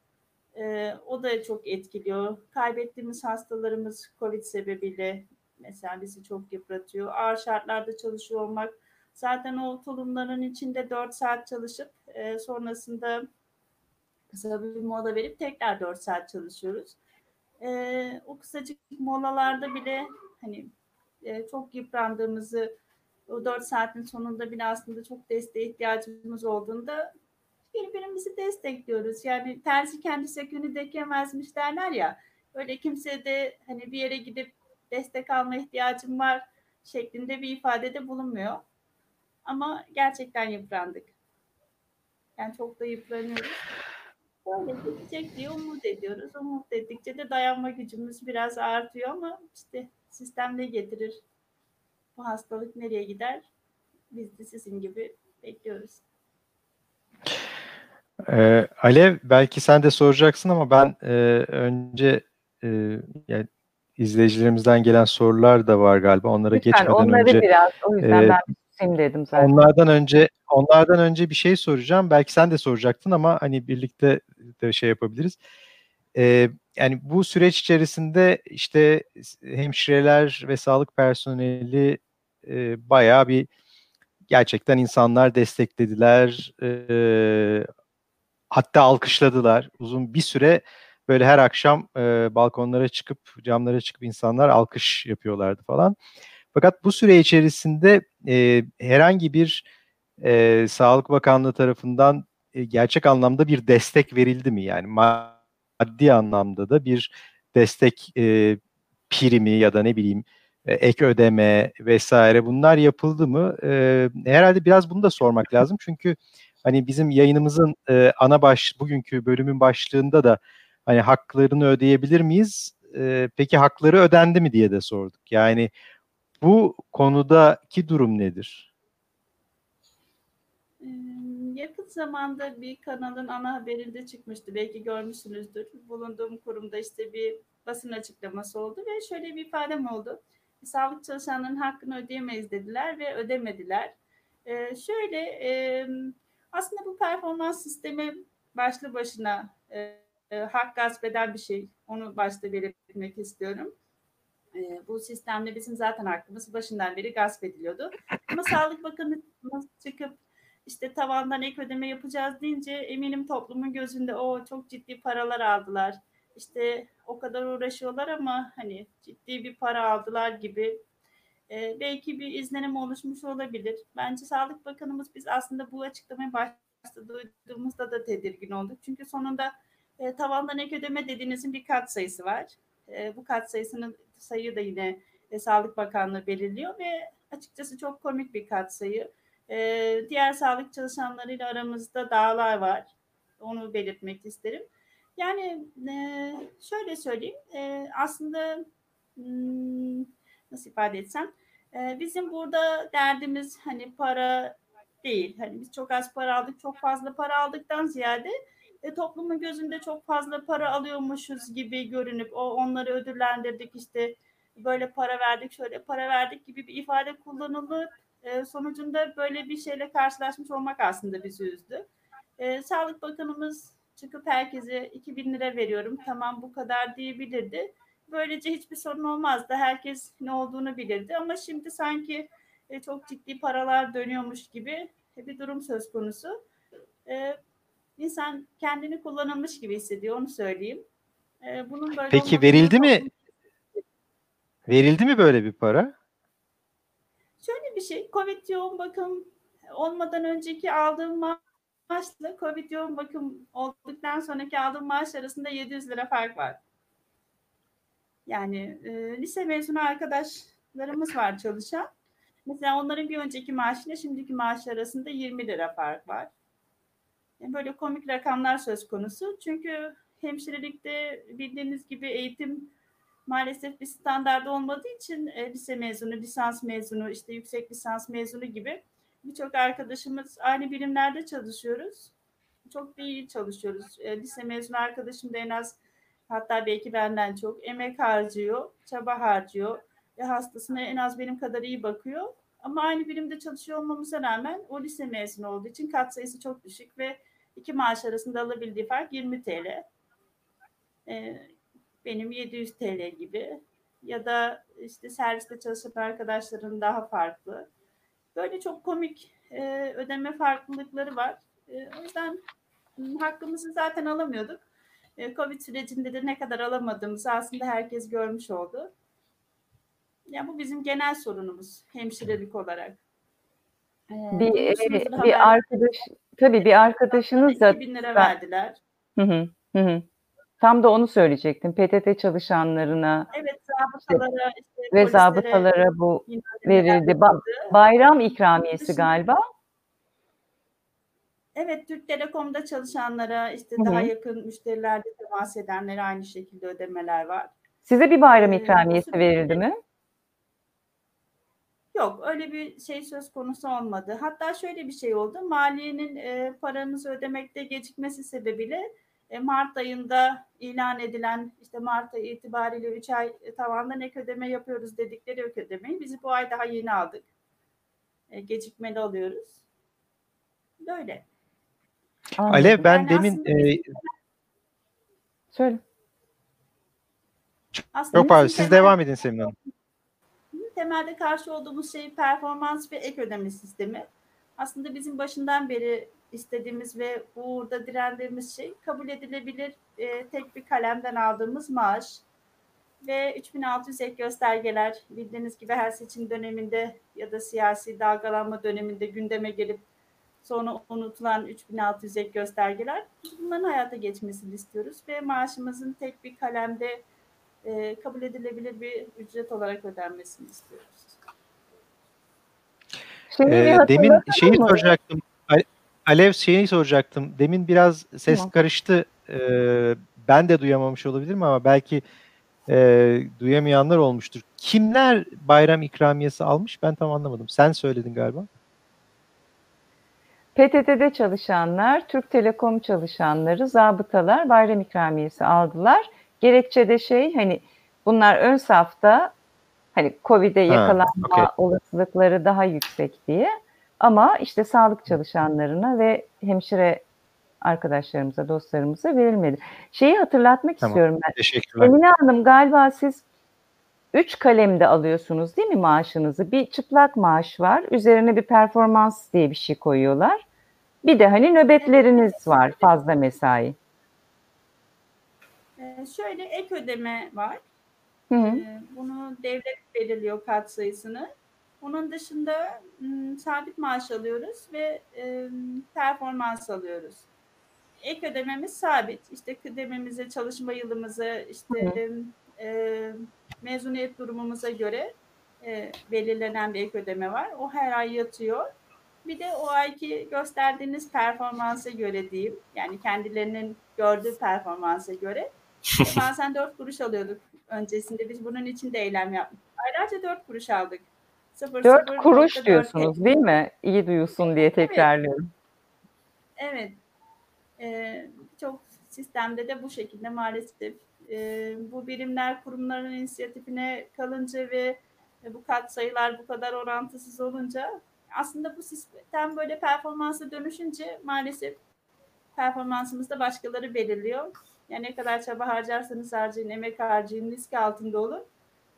e, o da çok etkiliyor. Kaybettiğimiz hastalarımız COVID sebebiyle mesela bizi çok yıpratıyor. Ağır şartlarda çalışıyor olmak zaten o tulumların içinde 4 saat çalışıp e, sonrasında kısa bir mola verip tekrar 4 saat çalışıyoruz. E, o kısacık molalarda bile hani e, çok yıprandığımızı o 4 saatin sonunda bile aslında çok desteğe ihtiyacımız olduğunda birbirimizi destekliyoruz. Yani terzi kendi söküğünü dekemezmiş derler ya. Öyle kimse de hani bir yere gidip destek alma ihtiyacım var şeklinde bir ifadede bulunmuyor. Ama gerçekten yıprandık. Yani çok da yıpranıyoruz. Böyle bitecek diye umut ediyoruz. Umut ettikçe de dayanma gücümüz biraz artıyor ama işte sistem ne getirir bu hastalık nereye gider? Biz de sizin gibi bekliyoruz. Ee, Alev belki sen de soracaksın ama ben e, önce e, yani izleyicilerimizden gelen sorular da var galiba. Onlara Lütfen geçmeden onları önce biraz o yüzden e, ben bir susayım dedim zaten. onlardan önce onlardan önce bir şey soracağım. Belki sen de soracaktın ama hani birlikte de şey yapabiliriz. Ee, yani bu süreç içerisinde işte hemşireler ve sağlık personeli e, bayağı bir gerçekten insanlar desteklediler. E, hatta alkışladılar. Uzun bir süre böyle her akşam e, balkonlara çıkıp camlara çıkıp insanlar alkış yapıyorlardı falan. Fakat bu süre içerisinde e, herhangi bir e, Sağlık Bakanlığı tarafından e, gerçek anlamda bir destek verildi mi? Yani maddi anlamda da bir destek e, primi ya da ne bileyim e, ek ödeme vesaire bunlar yapıldı mı? E, herhalde biraz bunu da sormak lazım. Çünkü hani bizim yayınımızın e, ana baş bugünkü bölümün başlığında da hani haklarını ödeyebilir miyiz? E, peki hakları ödendi mi diye de sorduk. Yani bu konudaki durum nedir? Yakın zamanda bir kanalın ana haberinde çıkmıştı. Belki görmüşsünüzdür. Bulunduğum kurumda işte bir basın açıklaması oldu ve şöyle bir ifadem oldu. Sağlık çalışanlarının hakkını ödeyemeyiz dediler ve ödemediler. Ee, şöyle e, aslında bu performans sistemi başlı başına e, e, hak gasp eden bir şey. Onu başta belirtmek istiyorum. E, bu sistemde bizim zaten hakkımız başından beri gasp ediliyordu. Ama Sağlık Bakanı çıkıp işte tavandan ek ödeme yapacağız deyince eminim toplumun gözünde o çok ciddi paralar aldılar. İşte o kadar uğraşıyorlar ama hani ciddi bir para aldılar gibi e, belki bir izlenim oluşmuş olabilir. Bence Sağlık Bakanımız biz aslında bu açıklamayı başta duyduğumuzda da tedirgin olduk. Çünkü sonunda e, tavandan ek ödeme dediğinizin bir kat sayısı var. E, bu kat sayısının sayı da yine e, Sağlık Bakanlığı belirliyor ve açıkçası çok komik bir kat sayı. E, diğer sağlık çalışanlarıyla aramızda dağlar var. Onu belirtmek isterim. Yani e, şöyle söyleyeyim. E, aslında hmm, nasıl ifade etsem e, bizim burada derdimiz hani para değil. Hani biz çok az para aldık, çok fazla para aldıktan ziyade e, toplumun gözünde çok fazla para alıyormuşuz gibi görünüp o onları ödüllendirdik işte böyle para verdik, şöyle para verdik gibi bir ifade kullanılıp e, sonucunda böyle bir şeyle karşılaşmış olmak aslında bizi üzdü. E, Sağlık Bakanımız çıkıp herkese 2000 lira veriyorum tamam bu kadar diyebilirdi. Böylece hiçbir sorun olmazdı. Herkes ne olduğunu bilirdi ama şimdi sanki e, çok ciddi paralar dönüyormuş gibi bir durum söz konusu. E, insan kendini kullanılmış gibi hissediyor onu söyleyeyim. E, bunun böyle Peki verildi mi? Verildi mi böyle bir para? Şöyle bir şey, Covid yoğun bakım olmadan önceki aldığım maaşla Covid yoğun bakım olduktan sonraki aldığım maaş arasında 700 lira fark var. Yani e, lise mezunu arkadaşlarımız var çalışan. Mesela onların bir önceki maaşıyla şimdiki maaş arasında 20 lira fark var. Böyle komik rakamlar söz konusu. Çünkü hemşirelikte bildiğiniz gibi eğitim maalesef bir standart olmadığı için e, lise mezunu, lisans mezunu, işte yüksek lisans mezunu gibi birçok arkadaşımız aynı birimlerde çalışıyoruz. Çok iyi çalışıyoruz. E, lise mezunu arkadaşım da en az hatta belki benden çok emek harcıyor, çaba harcıyor ve hastasına en az benim kadar iyi bakıyor. Ama aynı birimde çalışıyor olmamıza rağmen o lise mezunu olduğu için kat sayısı çok düşük ve iki maaş arasında alabildiği fark 20 TL. Ee, benim 700 TL gibi ya da işte serviste çalışan arkadaşların daha farklı. Böyle çok komik e, ödeme farklılıkları var. E, o yüzden hakkımızı zaten alamıyorduk. E, Covid sürecinde de ne kadar alamadığımızı aslında herkes görmüş oldu. Yani bu bizim genel sorunumuz hemşirelik olarak. Ee, bir, e, bir arkadaş tabii bir arkadaşınız da 2000 lira verdiler. Hı hı, hı hı. Tam da onu söyleyecektim. PTT çalışanlarına evet, zabıtalara, işte, ve zabıtalara bu verildi. Ba- bayram ikramiyesi Dışında, galiba. Evet, Türk Telekom'da çalışanlara, işte Hı-hı. daha yakın müşterilerde temas edenlere aynı şekilde ödemeler var. Size bir bayram ikramiyesi ee, verildi mi? Yok öyle bir şey söz konusu olmadı. Hatta şöyle bir şey oldu. Maliyenin e, paranızı ödemekte gecikmesi sebebiyle e, Mart ayında ilan edilen işte Mart ayı itibariyle 3 ay e, tavandan ek ödeme yapıyoruz dedikleri ek ödemeyi biz bu ay daha yeni aldık. E, gecikmeli alıyoruz. Böyle. Alev ben Yani demin aslında e, Söyle. Aslında yok pardon bizim siz devam edin Semih Hanım. Temelde karşı olduğumuz şey performans ve ek ödeme sistemi. Aslında bizim başından beri istediğimiz ve uğurda direndiğimiz şey kabul edilebilir e, tek bir kalemden aldığımız maaş ve 3600 ek göstergeler bildiğiniz gibi her seçim döneminde ya da siyasi dalgalanma döneminde gündeme gelip sonra unutulan 3600 ek göstergeler bunların hayata geçmesini istiyoruz ve maaşımızın tek bir kalemde e, kabul edilebilir bir ücret olarak ödenmesini istiyoruz. Ee, demin şeyi mı? soracaktım. Ale- Alev şeyi soracaktım. Demin biraz ses Tamam. karıştı. Ee, ben de duyamamış olabilirim ama belki e, duyamayanlar olmuştur. Kimler bayram ikramiyesi almış? Ben tam anlamadım. Sen söyledin galiba. PTT'de çalışanlar, Türk Telekom çalışanları, zabıtalar bayram ikramiyesi aldılar. Gerekçe de şey hani bunlar ön safta hani Covid'e Ha, yakalanma okey. olasılıkları daha yüksek diye. Ama işte sağlık çalışanlarına ve hemşire arkadaşlarımıza, dostlarımıza verilmedi. Şeyi hatırlatmak Tamam. istiyorum ben. Teşekkürler. Emine Hanım galiba siz üç kalemde alıyorsunuz değil mi maaşınızı? Bir çıplak maaş var. Üzerine bir performans diye bir şey koyuyorlar. Bir de hani nöbetleriniz var fazla mesai. Ee, şöyle ek ödeme var. Hı hı. Ee, bunu devlet belirliyor kat sayısını. Onun dışında m, sabit maaş alıyoruz ve e, performans alıyoruz. Ek ödememiz sabit. İşte kıdemimize, çalışma yılımıza, işte e, mezuniyet durumumuza göre e, belirlenen bir ek ödeme var. O her ay yatıyor. Bir de o ayki gösterdiğiniz performansa göre diyeyim. Yani kendilerinin gördüğü performansa göre. Bazen 4 kuruş alıyorduk öncesinde. Biz bunun için de eylem yaptık. Aylarca 4 kuruş aldık. 0, 4 kuruş diyorsunuz değil mi? İyi duyulsun diye tekrarlıyorum. Evet. Ee, çok sistemde de bu şekilde maalesef e, bu birimler kurumların inisiyatifine kalınca ve bu kat sayılar bu kadar orantısız olunca aslında bu sistem böyle performansa dönüşünce maalesef performansımız da başkaları belirliyor. Yani ne kadar çaba harcarsanız harcayın, emek harcayın, risk altında olun.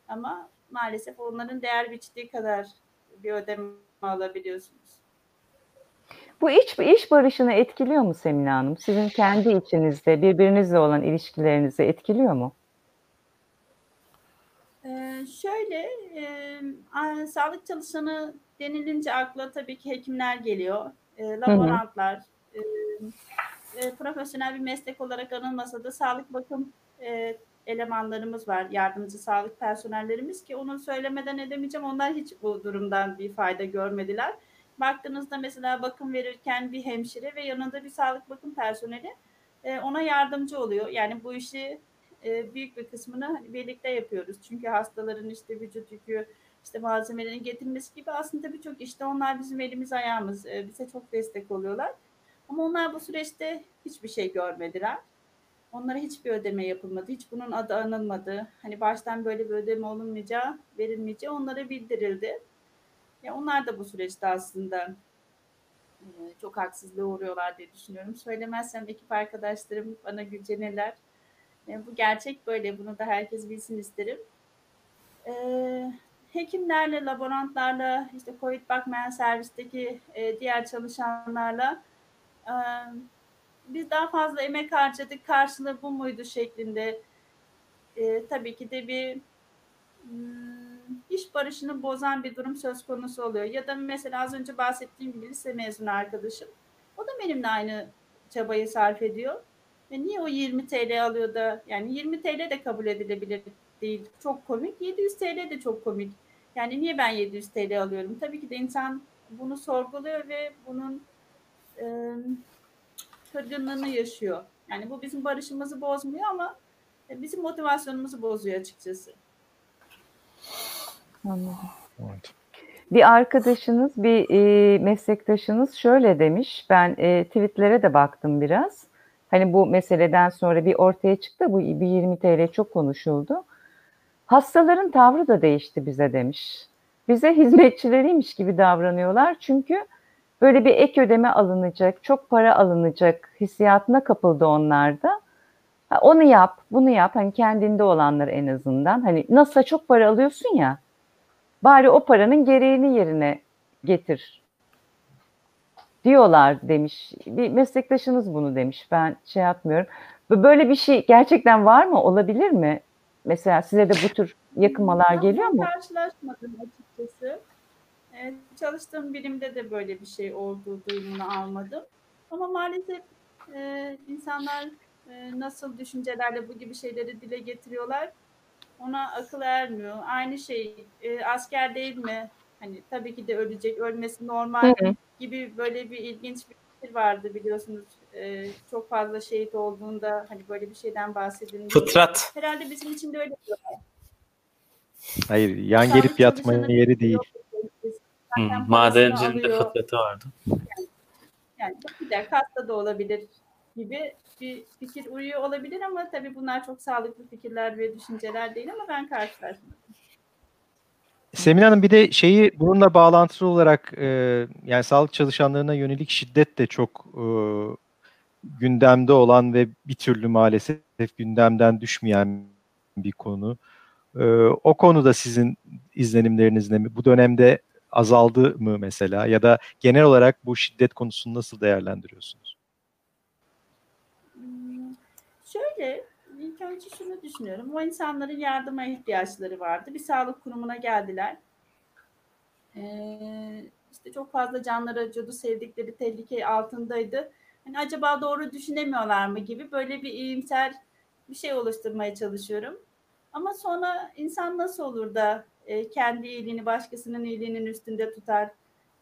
Ama maalesef onların değer biçtiği kadar bir ödeme alabiliyorsunuz. Bu iç iş barışını etkiliyor mu Semine Hanım? Sizin kendi içinizde birbirinizle olan ilişkilerinizi etkiliyor mu? Ee, şöyle, e, sağlık çalışanı denilince akla tabii ki hekimler geliyor, e, laborantlar, e, e, profesyonel bir meslek olarak anılmasa da sağlık bakım e, elemanlarımız var, yardımcı sağlık personellerimiz ki onu söylemeden edemeyeceğim. Onlar hiç bu durumdan bir fayda görmediler. Baktığınızda mesela bakım verirken bir hemşire ve yanında bir sağlık bakım personeli e, ona yardımcı oluyor. Yani bu işi e, büyük bir kısmını hani birlikte yapıyoruz. Çünkü hastaların işte vücut yükü, işte malzemelerin getirilmesi gibi aslında birçok işte onlar bizim elimiz ayağımız. E, bize çok destek oluyorlar. Ama onlar bu süreçte hiçbir şey görmediler. Onlara hiçbir ödeme yapılmadı. Hiç bunun adı anılmadı. Hani baştan böyle bir ödeme olunmayacağı, verilmeyeceği onlara bildirildi. Ya onlar da bu süreçte aslında e, çok haksızlığa uğruyorlar diye düşünüyorum. Söylemezsem ekip arkadaşlarım bana gücenirler. E, bu gerçek böyle. Bunu da herkes bilsin isterim. E, hekimlerle, laborantlarla, işte COVID bakmayan servisteki diğer çalışanlarla biz daha fazla emek harcadık. Karşılığı bu muydu şeklinde e, tabii ki de bir hmm, iş barışını bozan bir durum söz konusu oluyor. Ya da mesela az önce bahsettiğim gibi lise mezunu arkadaşım. O da benimle aynı çabayı sarf ediyor. Ve niye o 20 TL alıyor da yani 20 TL de kabul edilebilir değil. Çok komik. 700 TL de çok komik. Yani niye ben 700 TL alıyorum? Tabii ki de insan bunu sorguluyor ve bunun e, kırgınlığını yaşıyor. Yani bu bizim barışımızı bozmuyor ama e, bizim motivasyonumuzu bozuyor açıkçası. Anladım. Evet. Bir arkadaşınız, bir e, meslektaşınız şöyle demiş. Ben e, tweetlere de baktım biraz. Hani bu meseleden sonra bir ortaya çıktı. Bu bir 20 TL çok konuşuldu. Hastaların tavrı da değişti bize demiş. Bize hizmetçileriymiş gibi davranıyorlar. Çünkü böyle bir ek ödeme alınacak, çok para alınacak hissiyatına kapıldı onlar da. Ha, onu yap, bunu yap. Hani kendinde olanlar en azından. Hani nasılsa çok para alıyorsun ya. Bari o paranın gereğini yerine getir diyorlar demiş. Bir meslektaşınız bunu demiş. Ben şey yapmıyorum. Böyle bir şey gerçekten var mı? Olabilir mi? Mesela size de bu tür yakınmalar Ben geliyor mu? Karşılaşmadım açıkçası. Ee, çalıştığım birimde de böyle bir şey olduğu duyumunu almadım. Ama maalesef e, insanlar e, nasıl düşüncelerle bu gibi şeyleri dile getiriyorlar ona akıl ermiyor. Aynı şey e, asker değil mi? Hani tabii ki de ölecek, ölmesi normal Hı hı. gibi böyle bir ilginç bir fikir vardı biliyorsunuz. E, çok fazla şehit olduğunda hani böyle bir şeyden bahsedilmiş. Fıtrat. Herhalde bizim için de öyle diyorlar. Hayır, yan Sağlık gelip yatmanın yeri değil. yok. Zaten parasını Madencinin de fıtratı vardı. Yani bir de hasta da olabilir gibi bir fikir uyuyor olabilir ama tabii bunlar çok sağlıklı fikirler ve düşünceler değil ama ben karşılaşmadım. Semin Hanım bir de şeyi bununla bağlantılı olarak e, yani sağlık çalışanlarına yönelik şiddet de çok e, gündemde olan ve bir türlü maalesef gündemden düşmeyen bir konu. E, o konuda sizin izlenimleriniz ne mi? Bu dönemde azaldı mı mesela ya da genel olarak bu şiddet konusunu nasıl değerlendiriyorsunuz? Hmm, Şöyle, ilk önce şunu düşünüyorum. O insanların yardıma ihtiyaçları vardı. Bir sağlık kurumuna geldiler. Ee, işte çok fazla canları acıyordu, sevdikleri tehlike altındaydı. Hani acaba doğru düşünemiyorlar mı gibi böyle bir iyimser bir şey oluşturmaya çalışıyorum. Ama sonra insan nasıl olur da e, kendi iyiliğini başkasının iyiliğinin üstünde tutar,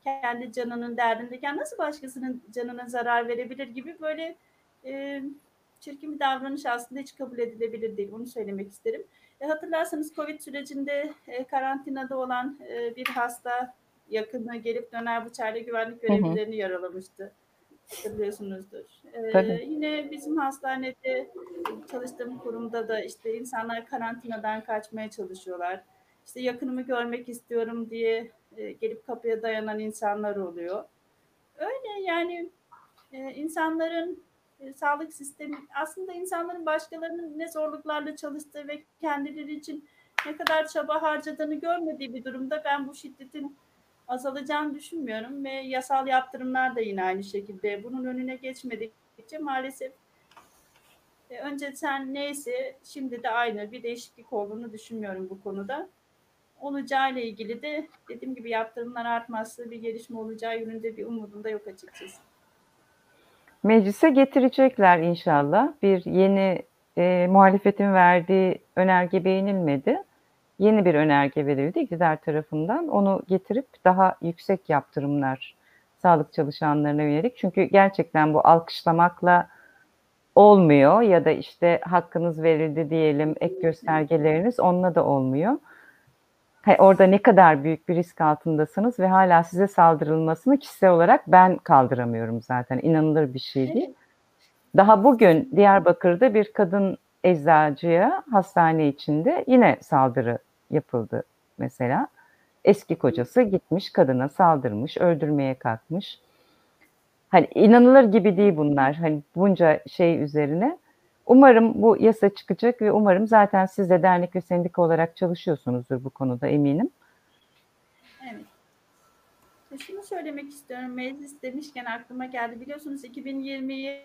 kendi canının derdindeyken nasıl başkasının canına zarar verebilir gibi böyle e, çirkin bir davranış aslında hiç kabul edilebilir değil. Bunu söylemek isterim. E, hatırlarsanız Covid sürecinde e, karantinada olan e, bir hasta yakını gelip döner bıçağıyla güvenlik hı. görevlilerini yaralamıştı. Hatırlıyorsunuzdur. E, Tabii. yine bizim hastanede çalıştığım kurumda da işte insanlar karantinadan kaçmaya çalışıyorlar. İşte yakınımı görmek istiyorum diye e, gelip kapıya dayanan insanlar oluyor. Öyle yani e, insanların e, sağlık sistemi aslında insanların başkalarının ne zorluklarla çalıştığı ve kendileri için ne kadar çaba harcadığını görmediği bir durumda ben bu şiddetin azalacağını düşünmüyorum ve yasal yaptırımlar da yine aynı şekilde bunun önüne geçmedikçe maalesef önce sen neyse şimdi de aynı bir değişiklik olduğunu düşünmüyorum bu konuda. Olacağıyla ilgili de dediğim gibi yaptırımlar artmazsa bir gelişme olacağı yönünde bir umudum da yok açıkçası. Meclise getirecekler inşallah. Bir yeni e, muhalefetin verdiği önerge beğenilmedi. Yeni bir önerge verildi iktidar tarafından. Onu getirip daha yüksek yaptırımlar sağlık çalışanlarına yönelik. Çünkü gerçekten bu alkışlamakla olmuyor ya da işte hakkınız verildi diyelim ek göstergeleriniz onunla da olmuyor. Orada ne kadar büyük bir risk altındasınız ve hala size saldırılmasını kişisel olarak ben kaldıramıyorum zaten. İnanılır bir şey değil. Daha bugün Diyarbakır'da bir kadın eczacıya hastane içinde yine saldırı yapıldı mesela. Eski kocası gitmiş kadına saldırmış, öldürmeye kalkmış. Hani inanılır gibi değil bunlar. Hani bunca şey üzerine. Umarım bu yasa çıkacak ve umarım zaten siz de dernek ve sendika olarak çalışıyorsunuzdur bu konuda eminim. Evet. Şunu söylemek istiyorum. Meclis demişken aklıma geldi. Biliyorsunuz 2020'yi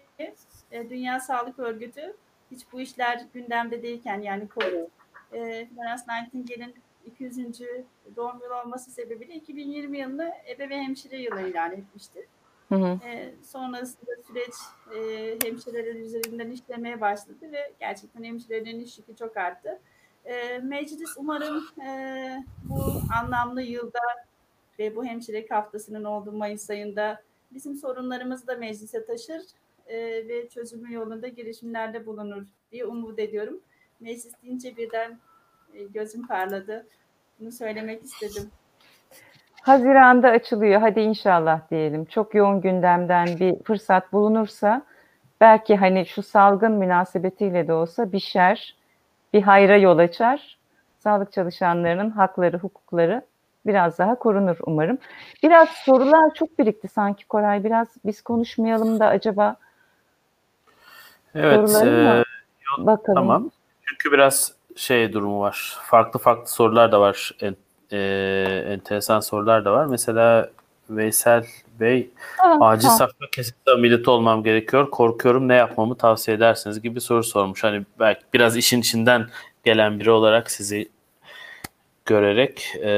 e, Dünya Sağlık Örgütü hiç bu işler gündemde değilken yani COVID, e, Florence Nightingale'in 200. doğum yılı olması sebebiyle 2020 yılını ebe ve hemşire yılı ilan etmişti. Hı hı. E, sonrasında süreç e, hemşireler üzerinden işlemeye başladı ve gerçekten hemşirelerin iş yükü çok arttı. E, meclis umarım e, bu anlamlı yılda ve bu hemşirelik haftasının olduğu Mayıs ayında bizim sorunlarımızı da meclise taşır e, ve çözümü yolunda girişimlerde bulunur diye umut ediyorum. Meclis deyince birden e, gözüm parladı. Bunu söylemek istedim. Haziran'da açılıyor. Hadi inşallah diyelim. Çok yoğun gündemden bir fırsat bulunursa belki hani şu salgın münasebetiyle de olsa bir şer, bir hayra yol açar. Sağlık çalışanlarının hakları, hukukları biraz daha korunur umarım. Biraz sorular çok birikti sanki Koray. Biraz biz konuşmayalım da acaba Evet. E, bakalım. Tamam. Çünkü biraz şey durumu var. Farklı farklı sorular da var. E, enteresan sorular da var. Mesela Veysel Bey Ha, acil ha. safra kesesi ameliyatı olmam gerekiyor. Korkuyorum ne yapmamı tavsiye edersiniz gibi soru sormuş. Hani belki biraz işin içinden gelen biri olarak sizi görerek e,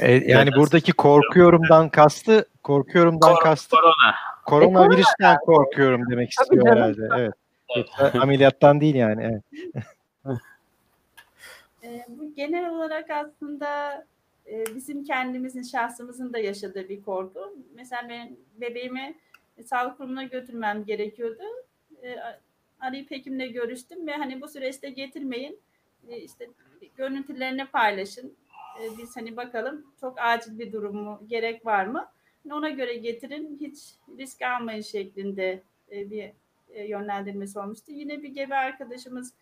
E, yani buradaki korkuyorumdan kastı korkuyorumdan Kor- kastı korona. koronavirüsten korkuyorum demek istiyor herhalde. Evet. Yoksa ameliyattan değil yani. Evet. Ee, bu genel olarak aslında e, bizim kendimizin, şahsımızın da yaşadığı bir korku. Mesela ben bebeğimi sağlık kurumuna götürmem gerekiyordu. E, arayıp hekimle görüştüm ve hani bu süreçte getirmeyin. E, işte görüntülerini paylaşın. E, biz hani bakalım çok acil bir durum mu, gerek var mı? Ona göre getirin, hiç risk almayın şeklinde e, bir e, yönlendirmesi olmuştu. Yine bir gebe arkadaşımız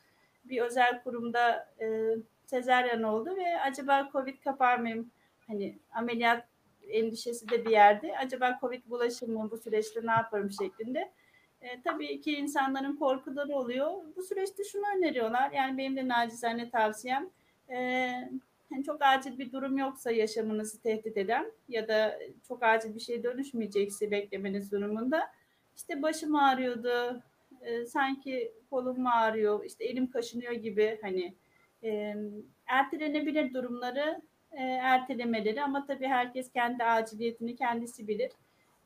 bir özel kurumda sezaryen oldu ve acaba Covid kapar mıyım? Hani ameliyat endişesi de bir yerde. Acaba Covid bulaşır mı bu süreçte ne yaparım şeklinde. E, tabii ki insanların korkuları oluyor. Bu süreçte şunu öneriyorlar. Yani benim de nacizane tavsiyem. E, hani çok acil bir durum yoksa yaşamınızı tehdit eden ya da çok acil bir şey dönüşmeyecekse beklemeniz durumunda işte başım ağrıyordu, e, sanki kolum ağrıyor, işte elim kaşınıyor gibi hani e, ertelenebilir durumları e, ertelemeleri ama tabii herkes kendi aciliyetini kendisi bilir.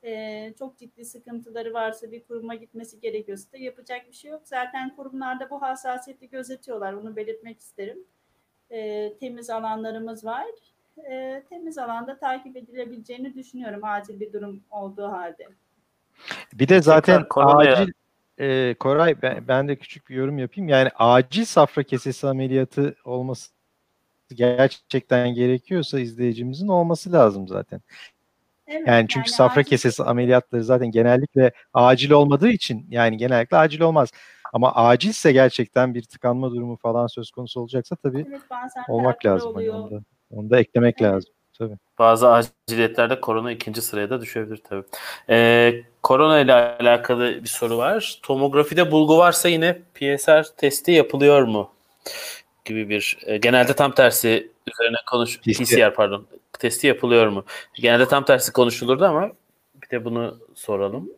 E, çok ciddi sıkıntıları varsa bir kuruma gitmesi gerekiyorsa da yapacak bir şey yok. Zaten kurumlarda bu hassasiyeti gözetiyorlar. Onu belirtmek isterim. E, temiz alanlarımız var. E, temiz alanda takip edilebileceğini düşünüyorum acil bir durum olduğu halde. Bir de zaten Tekrar acil e, Koray ben, ben de küçük bir yorum yapayım. Yani acil safra kesesi ameliyatı olması gerçekten gerekiyorsa izleyicimizin olması lazım zaten. Evet, Yani çünkü safra acil- kesesi ameliyatları zaten genellikle acil olmadığı için yani genellikle acil olmaz. Ama acilse gerçekten bir tıkanma durumu falan söz konusu olacaksa tabii Evet, olmak lazım. Hani oluyor. onu, da, onu da eklemek Evet. lazım. Tabii. Bazı aciliyetlerde korona ikinci sıraya da düşebilir tabii. Ee, korona ile alakalı bir soru var. Tomografide bulgu varsa yine PSR testi yapılıyor mu? Gibi bir e, genelde tam tersi üzerine konuş PCR. PCR pardon testi yapılıyor mu? Genelde tam tersi konuşulurdu ama bir de bunu soralım.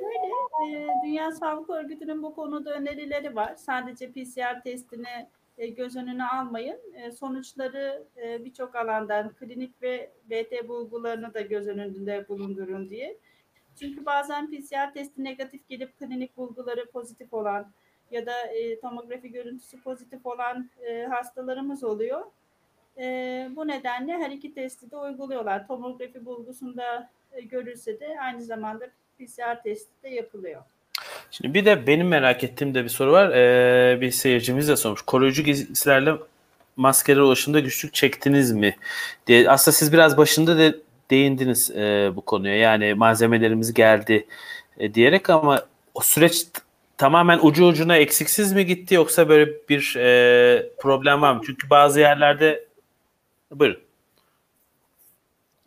Ee, Dünya Sağlık Örgütü'nün bu konuda önerileri var. Sadece PCR testini e, göz önüne almayın. E, Sonuçları e, birçok alandan klinik ve BT bulgularını da göz önünde bulundurun diye. Çünkü bazen PCR testi negatif gelip klinik bulguları pozitif olan ya da e, tomografi görüntüsü pozitif olan e, hastalarımız oluyor. E, bu nedenle her iki testi de uyguluyorlar. Tomografi bulgusunda e, görülse de aynı zamanda PCR testi de yapılıyor. Şimdi bir de benim merak ettiğim de bir soru var. Ee, bir seyircimiz de sormuş. Koruyucu giysilerle maskelere ulaşımda güçlük çektiniz mi? diye. Aslında siz biraz başında da değindiniz e, bu konuya. Yani malzemelerimiz geldi e, diyerek ama o süreç tamamen ucu ucuna eksiksiz mi gitti yoksa böyle bir e, problem var mı? Çünkü bazı yerlerde buyurun.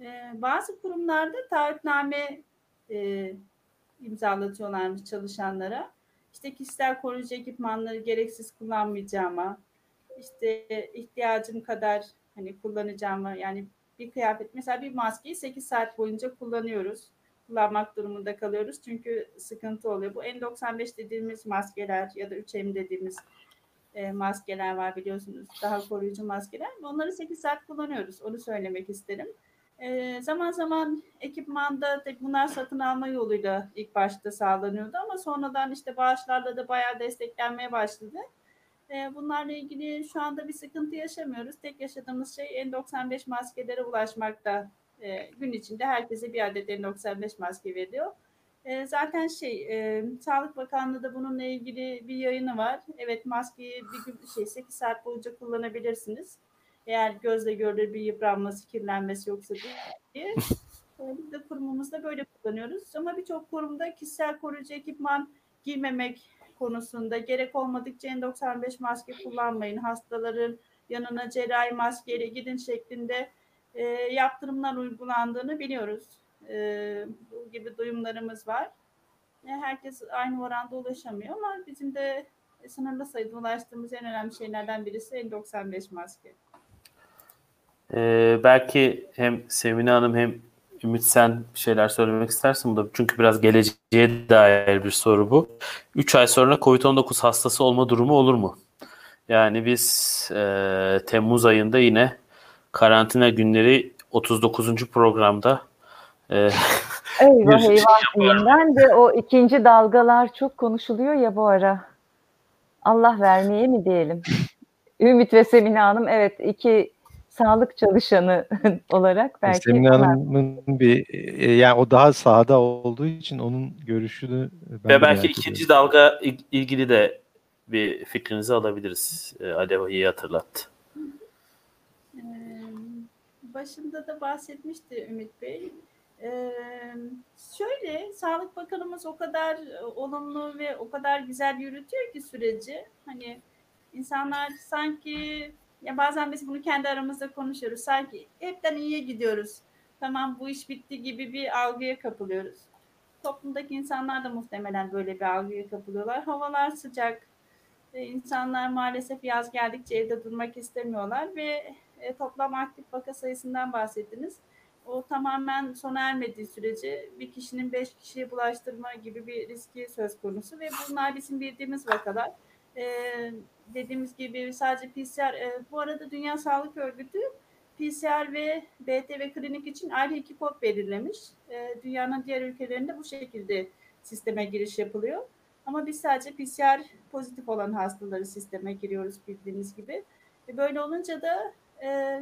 Ee, bazı kurumlarda taahhütname e, imzalatıyorlarmış çalışanlara. İşte kişisel koruyucu ekipmanları gereksiz kullanmayacağıma, işte ihtiyacım kadar hani kullanacağıma yani bir kıyafet mesela bir maskeyi 8 saat boyunca kullanıyoruz. Kullanmak durumunda kalıyoruz çünkü sıkıntı oluyor. Bu N95 dediğimiz maskeler ya da 3M dediğimiz e, maskeler var biliyorsunuz. Daha koruyucu maskeler. Onları 8 saat kullanıyoruz. Onu söylemek isterim. E, zaman zaman ekipmanda bunlar satın alma yoluyla ilk başta sağlanıyordu ama sonradan işte bağışlarla da bayağı desteklenmeye başladı. E, bunlarla ilgili şu anda bir sıkıntı yaşamıyoruz. Tek yaşadığımız şey N95 maskelere ulaşmakta. E, gün içinde herkese bir adet N95 maske veriyor. E, zaten şey e, Sağlık Bakanlığı da bununla ilgili bir yayını var. Evet maskeyi bir gün şey 8 saat boyunca kullanabilirsiniz. Eğer gözle görülür bir yıpranması, kirlenmesi yoksa diye. *laughs* Biz de kurumumuzda böyle kullanıyoruz. Ama birçok kurumda kişisel koruyucu ekipman giymemek konusunda gerek olmadıkça N95 maske kullanmayın. Hastaların yanına cerrahi maskeyle gidin şeklinde e, yaptırımlar uygulandığını biliyoruz. E, bu gibi duyumlarımız var. E, herkes aynı oranda ulaşamıyor ama bizim de sınırlı sayıda ulaştığımız en önemli şeylerden birisi N95 maske. Ee, belki hem Semine Hanım hem Ümit sen bir şeyler söylemek istersin bu da çünkü biraz geleceğe dair bir soru bu. 3 ay sonra COVID-19 hastası olma durumu olur mu? Yani biz e, Temmuz ayında yine karantina günleri 39. programda e, *laughs* Eyvah Bir- eyvah. Ben de o ikinci dalgalar çok konuşuluyor ya bu ara. Allah vermeye mi diyelim? *laughs* Ümit ve Semine Hanım evet iki sağlık çalışanı *laughs* olarak belki Semine Hanım'ın bir e, yani o daha sahada olduğu için onun görüşünü ben de ve belki ikinci ediyorum. dalga il- ilgili de bir fikrinizi alabiliriz. E, Alev iyi hatırlattı. Başında da bahsetmişti Ümit Bey. Ee, şöyle Sağlık Bakanımız o kadar e, olumlu ve o kadar güzel yürütüyor ki süreci. Hani insanlar sanki ya bazen biz bunu kendi aramızda konuşuyoruz. Sanki hepten iyiye gidiyoruz. Tamam bu iş bitti gibi bir algıya kapılıyoruz. Toplumdaki insanlar da muhtemelen böyle bir algıya kapılıyorlar. Havalar sıcak. Ee, insanlar maalesef yaz geldikçe evde durmak istemiyorlar ve e, toplam aktif vaka sayısından bahsettiniz. O tamamen sona ermediği sürece bir kişinin beş kişiye bulaştırma gibi bir riski söz konusu ve bunlar bizim bildiğimiz vakalar. E, dediğimiz gibi sadece PCR, e, bu arada Dünya Sağlık Örgütü PCR ve BT ve klinik için ayrı iki kod belirlemiş. E, dünyanın diğer ülkelerinde bu şekilde sisteme giriş yapılıyor. Ama biz sadece PCR pozitif olan hastaları sisteme giriyoruz bildiğiniz gibi. E, böyle olunca da e,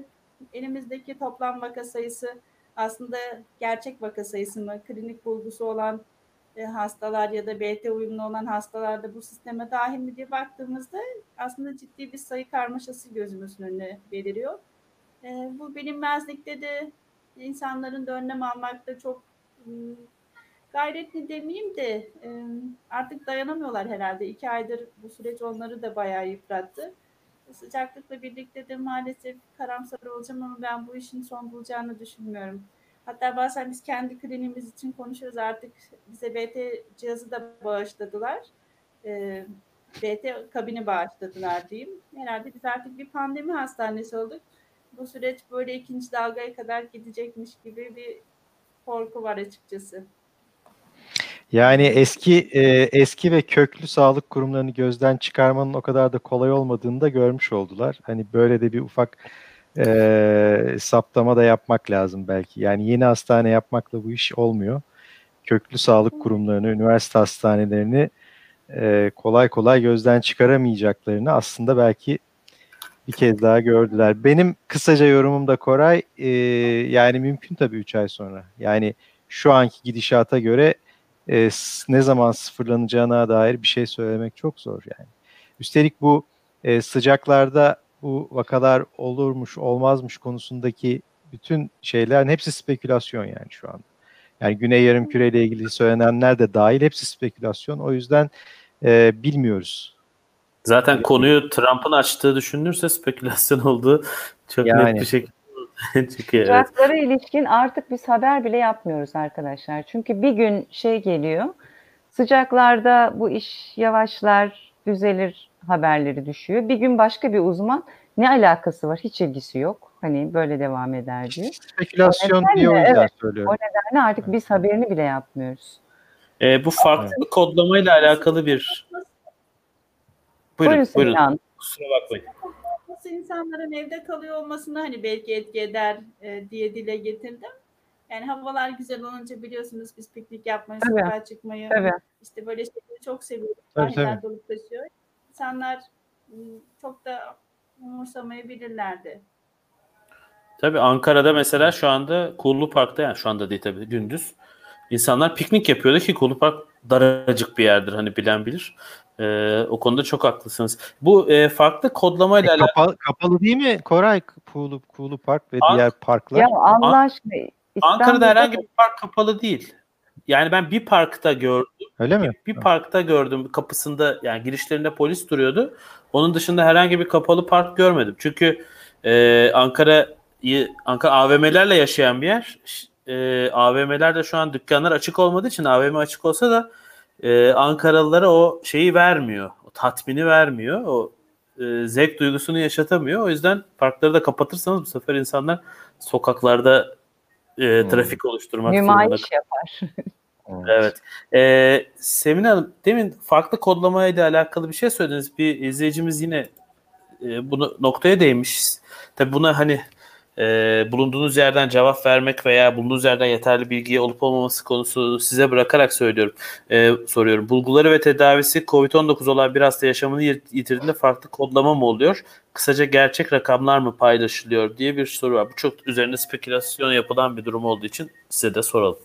elimizdeki toplam vaka sayısı aslında gerçek vaka sayısı mı, klinik bulgusu olan e, hastalar ya da BT uyumlu olan hastalar da bu sisteme dahil mi diye baktığımızda aslında ciddi bir sayı karmaşası gözümüzün önüne beliriyor. E, bu bilinmezlikte de insanların da önlem almakta çok gayretli demeyeyim de artık dayanamıyorlar herhalde. İki aydır bu süreç onları da bayağı yıprattı. Sıcaklıkla birlikte de maalesef karamsar olacağım ama ben bu işin son bulacağını düşünmüyorum. Hatta bazen biz kendi kliniğimiz için konuşuyoruz artık bize BT cihazı da bağışladılar. Ee, BT kabini bağışladılar diyeyim. Herhalde biz artık bir pandemi hastanesi olduk. Bu süreç böyle ikinci dalgaya kadar gidecekmiş gibi bir korku var açıkçası. Yani eski e, eski ve köklü sağlık kurumlarını gözden çıkarmanın o kadar da kolay olmadığını da görmüş oldular. Hani böyle de bir ufak e, saptama da yapmak lazım belki. Yani yeni hastane yapmakla bu iş olmuyor. Köklü sağlık kurumlarını, üniversite hastanelerini e, kolay kolay gözden çıkaramayacaklarını aslında belki bir kez daha gördüler. Benim kısaca yorumum da Koray, e, yani mümkün tabii 3 ay sonra. Yani şu anki gidişata göre e, ne zaman sıfırlanacağına dair bir şey söylemek çok zor yani. Üstelik bu e, sıcaklarda bu vakalar olurmuş olmazmış konusundaki bütün şeylerin hepsi spekülasyon yani şu anda. Yani Güney Yarımküre ile ilgili söylenenler de dahil hepsi spekülasyon. O yüzden e, bilmiyoruz. Zaten konuyu Trump'ın açtığı düşünülürse spekülasyon olduğu çok Yani. net bir şekilde *laughs* evet. Sıcaklara ilişkin artık biz haber bile yapmıyoruz arkadaşlar. Çünkü bir gün şey geliyor. Sıcaklarda bu iş yavaşlar, düzelir haberleri düşüyor. Bir gün başka bir uzman ne alakası var? Hiç ilgisi yok. Hani böyle devam eder diyor. Spekülasyon O diye o nedenle, yüzden evet, söylüyorum. Yani artık biz haberini bile yapmıyoruz. Ee, bu farklı kodlamayla alakalı bir Buyurun, Buyurun buyurun. Sinan. Kusura bakmayın. Nasıl insanların evde kalıyor olmasını hani belki etki eder e, diye dile getirdim. Yani havalar güzel olunca biliyorsunuz biz piknik yapmayı, Tabii. sokağa çıkmayı, Tabii. işte böyle şeyleri çok seviyoruz. Tabii, tabii. dolup taşıyor. İnsanlar m, çok da umursamayabilirlerdi. Tabii Ankara'da mesela şu anda Kullu Park'ta yani şu anda değil tabii gündüz insanlar piknik yapıyordu ki Kullu Park daracık bir yerdir hani bilen bilir. Ee, o konuda çok haklısınız. Bu e, farklı kodlamayla E, alakalı. kapalı, kapalı değil mi Koray? Kuğulu, Kuğulu Park ve Ank- diğer parklar. Ya Allah aşkına Ankara'da İstanbul'da herhangi bir park kapalı değil. Yani ben bir parkta gördüm. Öyle mi? Bir parkta gördüm kapısında yani girişlerinde polis duruyordu. Onun dışında herhangi bir kapalı park görmedim. Çünkü e, Ankara'yı Ankara AVM'lerle yaşayan bir yer. E, AVM'lerde şu an dükkanlar açık olmadığı için AVM açık olsa da e, Ankaralılara o şeyi vermiyor. O tatmini vermiyor. O e, zevk duygusunu yaşatamıyor. O yüzden parkları da kapatırsanız bu sefer insanlar sokaklarda e, Hmm. trafik oluşturmak zorunda nümayiş yapar. Evet. Ee, Semine Hanım demin farklı kodlamayla alakalı bir şey söylediniz. Bir izleyicimiz yine e, bunu noktaya değmiş. Tabii buna hani e, bulunduğunuz yerden cevap vermek veya bulunduğunuz yerden yeterli bilgiye olup olmaması konusu size bırakarak söylüyorum. E, soruyorum. Bulguları ve tedavisi COVID-19 olan bir hasta yaşamını yit- yitirdiğinde farklı kodlama mı oluyor? Kısaca gerçek rakamlar mı paylaşılıyor diye bir soru var. Bu çok üzerine spekülasyon yapılan bir durum olduğu için size de soralım.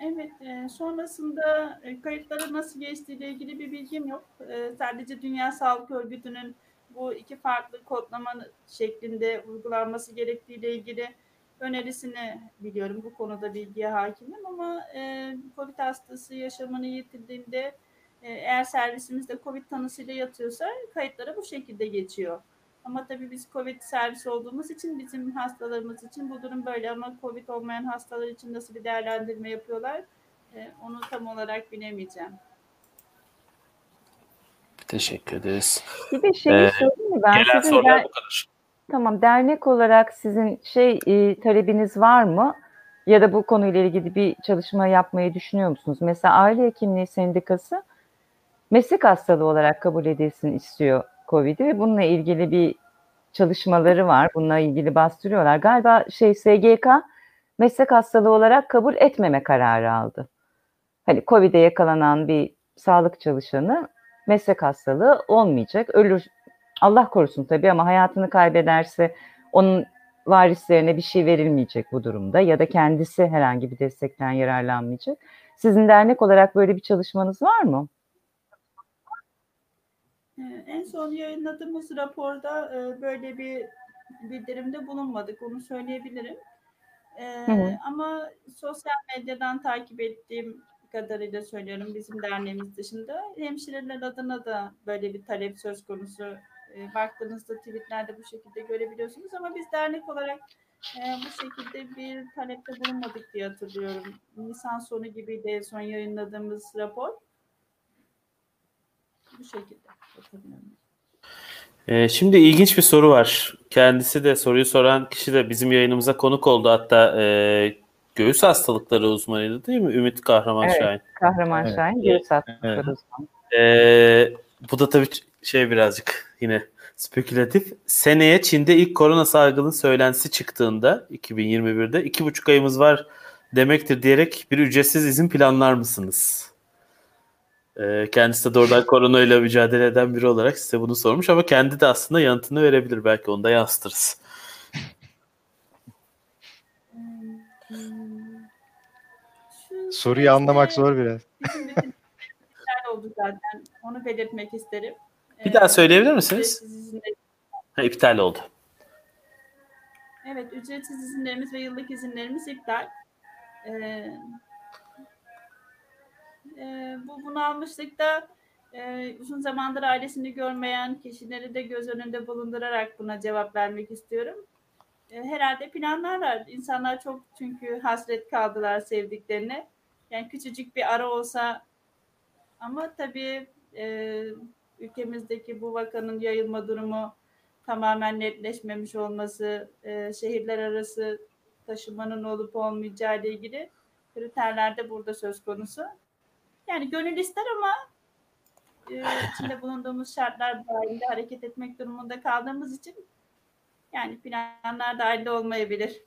Evet, e, sonrasında e, kayıtlara nasıl geçtiğiyle ilgili bir bilgim yok. E, sadece Dünya Sağlık Örgütü'nün bu iki farklı kodlama şeklinde uygulanması gerektiğiyle ilgili önerisini biliyorum. Bu konuda bilgiye hakimim ama e, COVID hastası yaşamını yitirdiğinde e, eğer servisimizde COVID tanısıyla yatıyorsa kayıtlara bu şekilde geçiyor. Ama tabii biz COVID servisi olduğumuz için bizim hastalarımız için bu durum böyle ama COVID olmayan hastalar için nasıl bir değerlendirme yapıyorlar e, onu tam olarak bilemeyeceğim. Teşekkür ederiz. Bir de şeyi Ee, söyleyeyim mi? Ben Gelen sizin sorular der- bu kadar. tamam dernek olarak sizin şey e, talebiniz var mı? Ya da bu konuyla ilgili bir çalışma yapmayı düşünüyor musunuz? Mesela Aile Hekimliği Sendikası meslek hastalığı olarak kabul edilsin istiyor COVID'i ve bununla ilgili bir çalışmaları var. Bununla ilgili bastırıyorlar. Galiba şey SGK meslek hastalığı olarak kabul etmeme kararı aldı. Hani COVID'e yakalanan bir sağlık çalışanı meslek hastalığı olmayacak. Ölür Allah korusun tabii ama hayatını kaybederse onun varislerine bir şey verilmeyecek bu durumda ya da kendisi herhangi bir destekten yararlanmayacak. Sizin dernek olarak böyle bir çalışmanız var mı? E, en son yayınladığımız raporda e, böyle bir bildirimde bulunmadık onu söyleyebilirim. E, Hı hı. ama sosyal medyadan takip ettiğim kadarıyla söylüyorum bizim derneğimiz dışında hemşireler adına da böyle bir talep söz konusu. E, baktığınızda tweetlerde bu şekilde görebiliyorsunuz ama biz dernek olarak e, bu şekilde bir talepte bulunmadık diye hatırlıyorum. Nisan sonu gibiydi en son yayınladığımız rapor. Bu şekilde hatırlıyorum. Ee, şimdi ilginç bir soru var. Kendisi de soruyu soran kişi de bizim yayınımıza konuk oldu. Hatta e, göğüs hastalıkları uzmanıydı değil mi? Ümit Kahraman Evet. Şahin. Kahraman Evet. Şahin, göğüs hastalıkları Evet. uzmanı. Ee, bu da tabii şey birazcık yine spekülatif. Seneye Çin'de ilk korona salgını söylentisi çıktığında 2021'de iki buçuk ayımız var demektir diyerek bir ücretsiz izin planlar mısınız? Ee, kendisi de doğrudan *laughs* korona ile mücadele eden biri olarak size bunu sormuş ama kendi de aslında yanıtını verebilir. Belki onu da yansıtırız. Soruyu anlamak süreçte zor biraz. *laughs* Bütün oldu zaten. Onu belirtmek isterim. Bir daha söyleyebilir misiniz? izinler- Ha, iptal oldu. Evet, ücretsiz izinlerimiz ve yıllık izinlerimiz iptal. Ee, e, bu bunalmışlıkta e, uzun zamandır ailesini görmeyen kişileri de göz önünde bulundurarak buna cevap vermek istiyorum. E, herhalde planlarlar. İnsanlar çok çünkü hasret kaldılar sevdiklerine. Yani küçücük bir ara olsa ama tabii e, ülkemizdeki bu vakanın yayılma durumu tamamen netleşmemiş olması, e, şehirler arası taşımanın olup olmayacağı ile ilgili kriterler de burada söz konusu. Yani gönül ister ama e, içinde bulunduğumuz şartlar dahilinde hareket etmek durumunda kaldığımız için yani planlar dahilinde olmayabilir.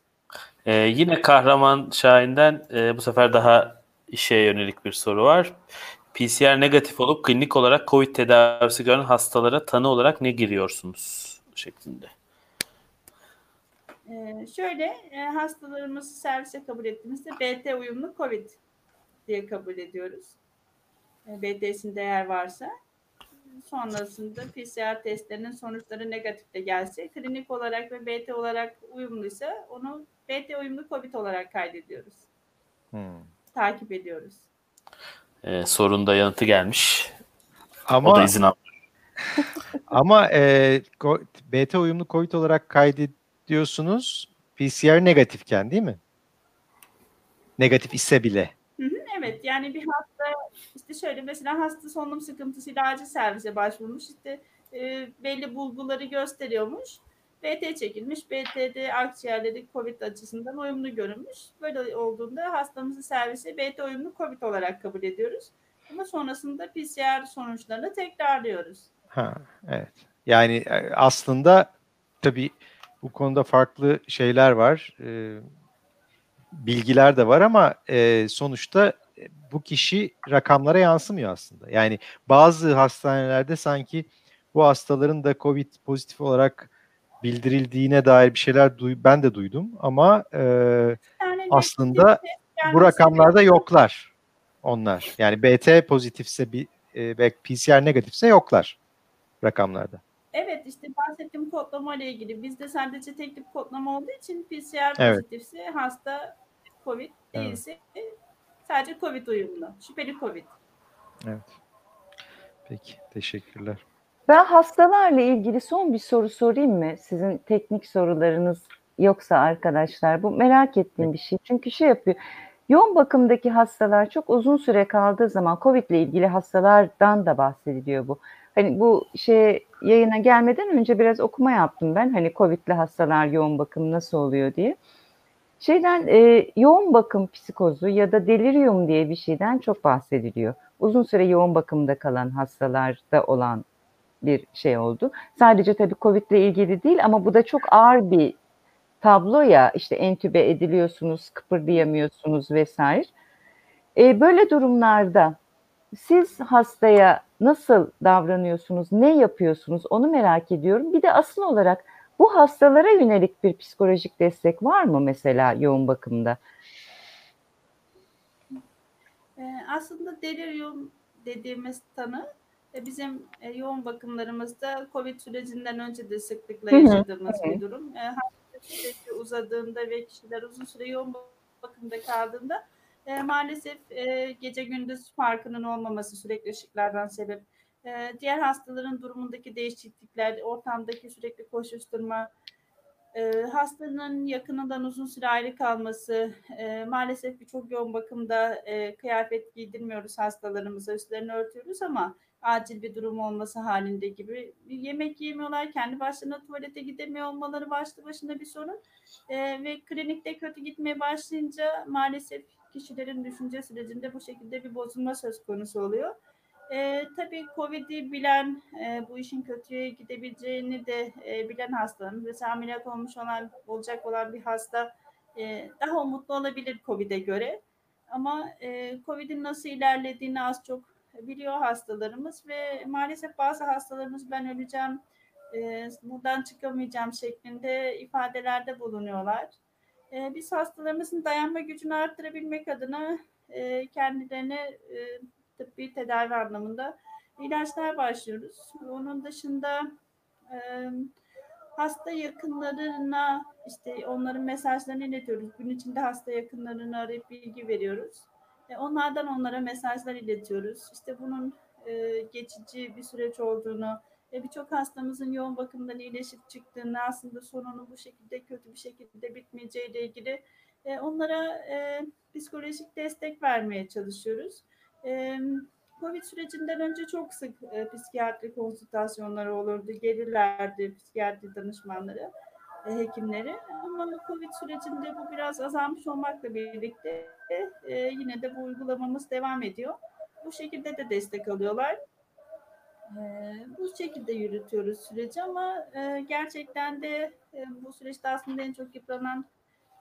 Ee, yine Kahraman Şahin'den e, bu sefer daha işe yönelik bir soru var. PCR negatif olup klinik olarak COVID tedavisi gören hastalara tanı olarak ne giriyorsunuz şeklinde. Ee, şöyle e, hastalarımızı servise kabul ettiğimizde BT uyumlu COVID diye kabul ediyoruz. e, BT'sinde eğer varsa sonrasında PCR testlerinin sonuçları negatif de gelse klinik olarak ve BT olarak uyumluysa onu BT uyumlu COVID olarak kaydediyoruz. Hmm. Takip ediyoruz. E, sorun da yanıtı gelmiş. O da Ama izin al. *laughs* ama e, BT uyumlu COVID olarak kaydediyorsunuz PCR negatifken değil mi? Negatif ise bile. Hı hı, Evet yani bir hasta işte şöyle mesela hasta solunum sıkıntısıyla acil servise başvurmuş işte e, belli bulguları gösteriyormuş. BT çekilmiş. BT'de akciğerleri COVID açısından uyumlu görünmüş. Böyle olduğunda hastamızı servise BT uyumlu COVID olarak kabul ediyoruz. Ama sonrasında PCR sonuçlarını tekrarlıyoruz. Ha, evet. Yani e, aslında tabii bu konuda farklı şeyler var. e, bilgiler de var ama e, sonuçta bu kişi rakamlara yansımıyor aslında. Yani bazı hastanelerde sanki bu hastaların da COVID pozitif olarak bildirildiğine dair bir şeyler duy- ben de duydum ama e, Yani aslında yani bu rakamlarda yoklar onlar. Yani BT pozitifse bir e, ve PCR negatifse yoklar rakamlarda. Evet işte bahsettiğim kodlama ile ilgili bizde sadece tek tip kodlama olduğu için PCR Evet. pozitifse hasta COVID değilse sadece COVID uyumlu. Şüpheli COVID. Peki, teşekkürler. Ben hastalarla ilgili son bir soru sorayım mı? Sizin teknik sorularınız yoksa arkadaşlar bu merak ettiğim bir şey. Çünkü şey yapıyor. Yoğun bakımdaki hastalar çok uzun süre kaldığı zaman COVID ile ilgili hastalardan da bahsediliyor bu. Hani bu şey yayına gelmeden önce biraz okuma yaptım ben. Hani COVID'li hastalar yoğun bakım nasıl oluyor diye. Şeyden e, yoğun bakım psikozu ya da delirium diye bir şeyden çok bahsediliyor. Uzun süre yoğun bakımda kalan hastalarda olan bir şey oldu. Sadece tabii Covid ile ilgili değil ama bu da çok ağır bir tablo ya işte entübe ediliyorsunuz, kıpırdayamıyorsunuz vesaire. E, böyle durumlarda siz hastaya nasıl davranıyorsunuz, ne yapıyorsunuz onu merak ediyorum. Bir de asıl olarak bu hastalara yönelik bir psikolojik destek var mı mesela yoğun bakımda? Ee, aslında delirium dediğimiz tanı e, bizim e, yoğun bakımlarımızda COVID sürecinden önce de sıklıkla hı, yaşadığımız hı. bir durum. E, süreci uzadığında ve kişiler uzun süre yoğun bakımda kaldığında e, maalesef gece gündüz farkının olmaması sürekli ışıklardan sebep. Diğer hastaların durumundaki değişiklikler, ortamdaki sürekli koşuşturma, hastanın yakınından uzun süre ayrı kalması, e, maalesef birçok yoğun bakımda e, kıyafet giydirmiyoruz hastalarımıza, üstlerini örtüyoruz ama acil bir durum olması halinde gibi yemek yemiyorlar, kendi başlarına tuvalete gidemiyor olmaları başlı başına bir sorun E, ve klinikte kötü gitmeye başlayınca maalesef kişilerin düşünce sürecinde bu şekilde bir bozulma söz konusu oluyor. E, tabii COVID'i bilen, e, bu işin kötüye gidebileceğini de e, bilen hastanın, mesela ameliyat olmuş olan, olacak olan bir hasta e, daha umutlu olabilir COVID'e göre. Ama e, COVID'in nasıl ilerlediğini az çok biliyor hastalarımız ve maalesef bazı hastalarımız ben öleceğim, e, buradan çıkamayacağım şeklinde ifadelerde bulunuyorlar. E, biz hastalarımızın dayanma gücünü arttırabilmek adına e, kendilerine e, tıbbi tedavi anlamında ilaçlar başlıyoruz. Onun dışında e, hasta yakınlarına işte onların mesajlarını iletiyoruz. Gün içinde hasta yakınlarını arayıp bilgi veriyoruz. E, onlardan onlara mesajlar iletiyoruz. İşte bunun e, geçici bir süreç olduğunu ve birçok hastamızın yoğun bakımdan iyileşip çıktığını aslında sonunun bu şekilde kötü bir şekilde bitmeyeceği ile ilgili e, onlara psikolojik destek vermeye çalışıyoruz. Covid sürecinden önce çok sık psikiyatri konsültasyonları olurdu. Gelirlerdi psikiyatri danışmanları, hekimleri. Ama Covid sürecinde bu biraz azalmış olmakla birlikte e, yine de bu uygulamamız devam ediyor. Bu şekilde de destek alıyorlar. E, bu şekilde yürütüyoruz süreci ama e, gerçekten de e, bu süreçte aslında en çok yıpranan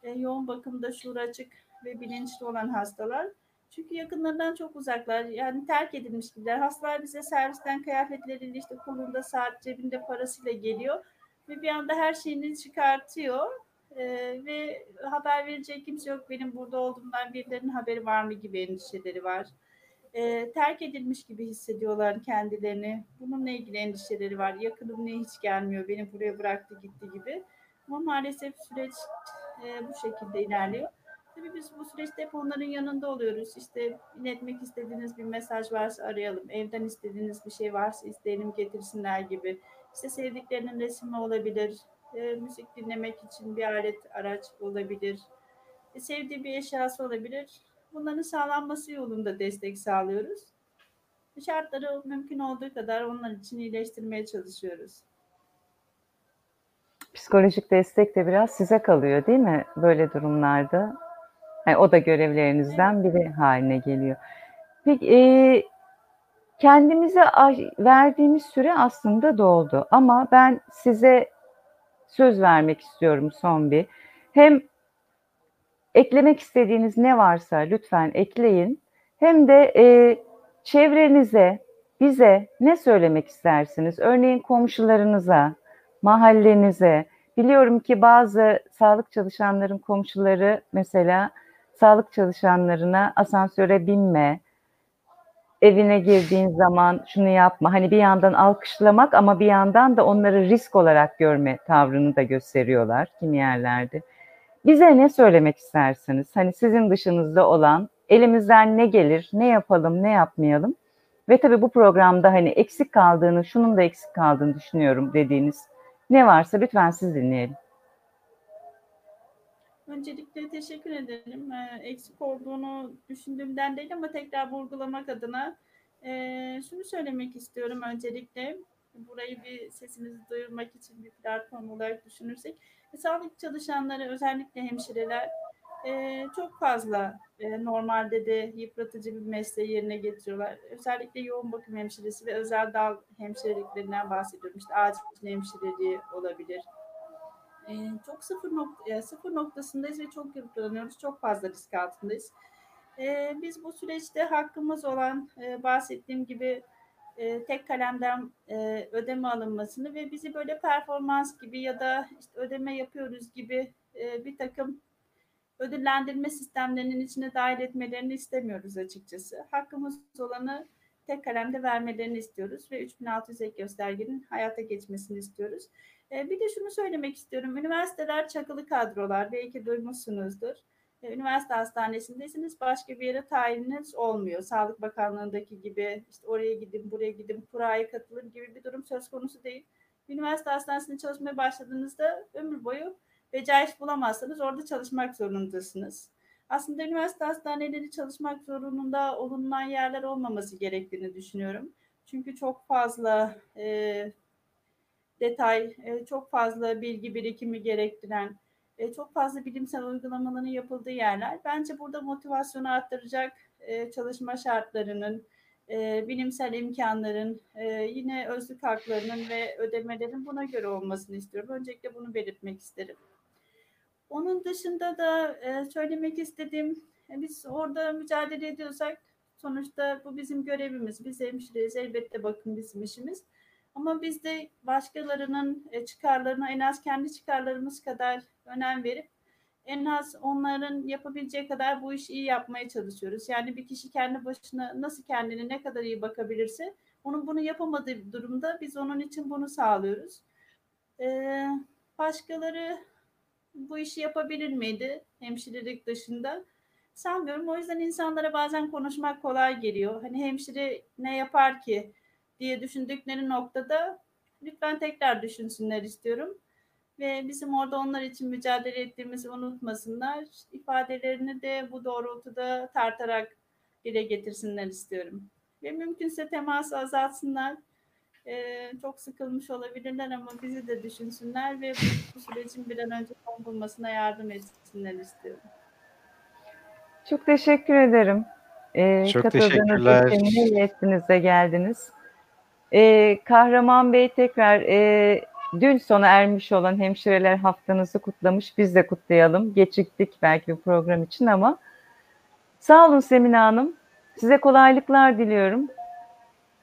e, yoğun bakımda şuur açık ve bilinçli olan hastalar. Çünkü yakınlarından çok uzaklar. Yani terk edilmiş gibiler. Hastalar bize servisten kıyafetleriyle işte kolunda saat cebinde parasıyla geliyor. Ve bir anda her şeyini çıkartıyor. Ee, ve haber verecek kimse yok. Benim burada olduğumdan birilerinin haberi var mı gibi endişeleri var. e, terk edilmiş gibi hissediyorlar kendilerini. Bununla ilgili endişeleri var. Yakınım niye hiç gelmiyor, beni buraya bıraktı gitti gibi. Ama maalesef süreç e, bu şekilde ilerliyor. Tabii biz bu süreçte hep onların yanında oluyoruz. İşte iletmek istediğiniz bir mesaj varsa arayalım. Evden istediğiniz bir şey varsa isteyelim getirsinler gibi. İşte sevdiklerinin resmi olabilir. E, müzik dinlemek için bir alet, araç olabilir. E, sevdiği bir eşyası olabilir. Bunların sağlanması yolunda destek sağlıyoruz. Şartları mümkün olduğu kadar onlar için iyileştirmeye çalışıyoruz. Psikolojik destek de biraz size kalıyor değil mi böyle durumlarda? Yani o da görevlerinizden biri haline geliyor. Peki e, kendimize verdiğimiz süre aslında doldu ama ben size söz vermek istiyorum son bir. Hem eklemek istediğiniz ne varsa lütfen ekleyin. Hem de e, çevrenize, bize ne söylemek istersiniz? Örneğin komşularınıza, mahallenize. Biliyorum ki bazı sağlık çalışanların komşuları mesela sağlık çalışanlarına asansöre binme, evine girdiğin zaman şunu yapma. Hani bir yandan alkışlamak ama bir yandan da onları risk olarak görme tavrını da gösteriyorlar kimi yerlerde. Bize ne söylemek istersiniz? Hani sizin dışınızda olan elimizden ne gelir, ne yapalım, ne yapmayalım? Ve tabii bu programda hani eksik kaldığını, şunun da eksik kaldığını düşünüyorum dediğiniz ne varsa lütfen siz dinleyelim. Öncelikle teşekkür ederim. Ee, eksik olduğunu düşündüğümden değil ama tekrar vurgulamak adına e, şunu söylemek istiyorum öncelikle. Burayı bir sesimizi duyurmak için bir platform olarak düşünürsek. E, sağlık çalışanları özellikle hemşireler e, çok fazla e, normalde de yıpratıcı bir mesleği yerine getiriyorlar. Özellikle yoğun bakım hemşiresi ve özel dal hemşireliklerinden bahsediyorum. İşte acil hemşireliği olabilir. E, çok sıfır, nok e, sıfır noktasındayız ve çok yıpranıyoruz. Çok fazla risk altındayız. E, biz bu süreçte hakkımız olan e, bahsettiğim gibi e, tek kalemden e, ödeme alınmasını ve bizi böyle performans gibi ya da işte ödeme yapıyoruz gibi e, bir takım ödüllendirme sistemlerinin içine dahil etmelerini istemiyoruz açıkçası. Hakkımız olanı tek kalemde vermelerini istiyoruz ve 3600 ek göstergenin hayata geçmesini istiyoruz. E, bir de şunu söylemek istiyorum. Üniversiteler çakılı kadrolar. Belki duymuşsunuzdur. E, üniversite hastanesindesiniz. Başka bir yere tayininiz olmuyor. Sağlık Bakanlığı'ndaki gibi işte oraya gidin, buraya gidin, kuraya katılın gibi bir durum söz konusu değil. Üniversite hastanesinde çalışmaya başladığınızda ömür boyu beceriş bulamazsanız orada çalışmak zorundasınız. Aslında üniversite hastaneleri çalışmak zorunda olunan yerler olmaması gerektiğini düşünüyorum. Çünkü çok fazla e, detay, e, çok fazla bilgi birikimi gerektiren, e, çok fazla bilimsel uygulamaların yapıldığı yerler. Bence burada motivasyonu arttıracak e, çalışma şartlarının, bilimsel imkanların, yine özlük haklarının ve ödemelerin buna göre olmasını istiyorum. Öncelikle bunu belirtmek isterim. Onun dışında da söylemek istediğim, biz orada mücadele ediyorsak sonuçta bu bizim görevimiz. Biz hemşireyiz, elbette bakın bizim işimiz. Ama biz de başkalarının e, çıkarlarına en az kendi çıkarlarımız kadar önem verip en az onların yapabileceği kadar bu işi iyi yapmaya çalışıyoruz. Yani bir kişi kendi başına nasıl kendini ne kadar iyi bakabilirse onun bunu yapamadığı durumda biz onun için bunu sağlıyoruz. Ee, başkaları bu işi yapabilir miydi hemşirelik dışında? Sanmıyorum. O yüzden insanlara bazen konuşmak kolay geliyor. Hani hemşire ne yapar ki diye düşündükleri noktada lütfen tekrar düşünsünler istiyorum. Ve bizim orada onlar için mücadele ettiğimizi unutmasınlar. İfadelerini de bu doğrultuda tartarak dile getirsinler istiyorum. Ve mümkünse teması azaltsınlar. Ee, çok sıkılmış olabilirler ama bizi de düşünsünler ve bu, bu sürecin bir an önce son bulmasına yardım etsinler istiyorum. Çok teşekkür ederim. Ee, Çok teşekkürler. Için de geldiniz. Ee, Kahraman Bey tekrar e, dün sona ermiş olan hemşireler haftanızı kutlamış. Biz de kutlayalım. Geçiktik belki bir program için ama sağ olun Semina Hanım. Size kolaylıklar diliyorum.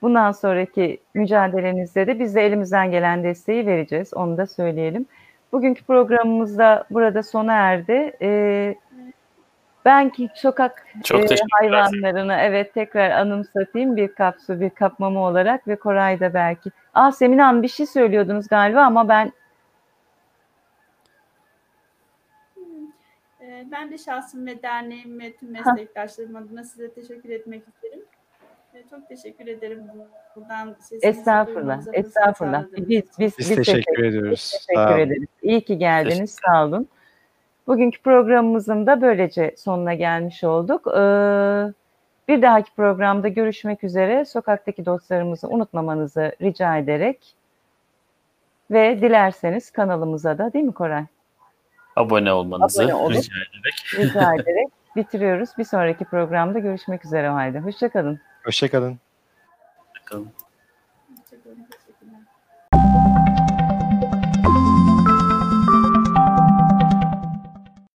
Bundan sonraki mücadelenizde de biz de elimizden gelen desteği vereceğiz. Onu da söyleyelim. Bugünkü programımız da burada sona erdi. Ee, Ben ki sokak Çok e, hayvanlarını evet tekrar anımsatayım bir kap su bir kap mama olarak ve Koray da belki. Aa Semine Hanım bir şey söylüyordunuz galiba ama ben Ee, Ben de şahsım ve derneğim ve tüm meslektaşlarım adına size teşekkür etmek isterim. Ee, Çok teşekkür ederim bu- buradan sesinizi estağfurullah estağfurullah biz biz Biz, biz teşekkür ediyoruz. Sağ Teşekkür ederiz. İyi ki geldiniz. Sağ olun. Bugünkü programımızın da böylece sonuna gelmiş olduk. Ee, bir dahaki programda görüşmek üzere. Sokaktaki dostlarımızı unutmamanızı rica ederek ve dilerseniz kanalımıza da değil mi Koray? Abone olmanızı Abone olup- rica ederek. *laughs* Rica *laughs* ederek bitiriyoruz. Bir sonraki programda görüşmek üzere o halde. Hoşçakalın. Hoşçakalın. Bakalım. Hoşçakalın.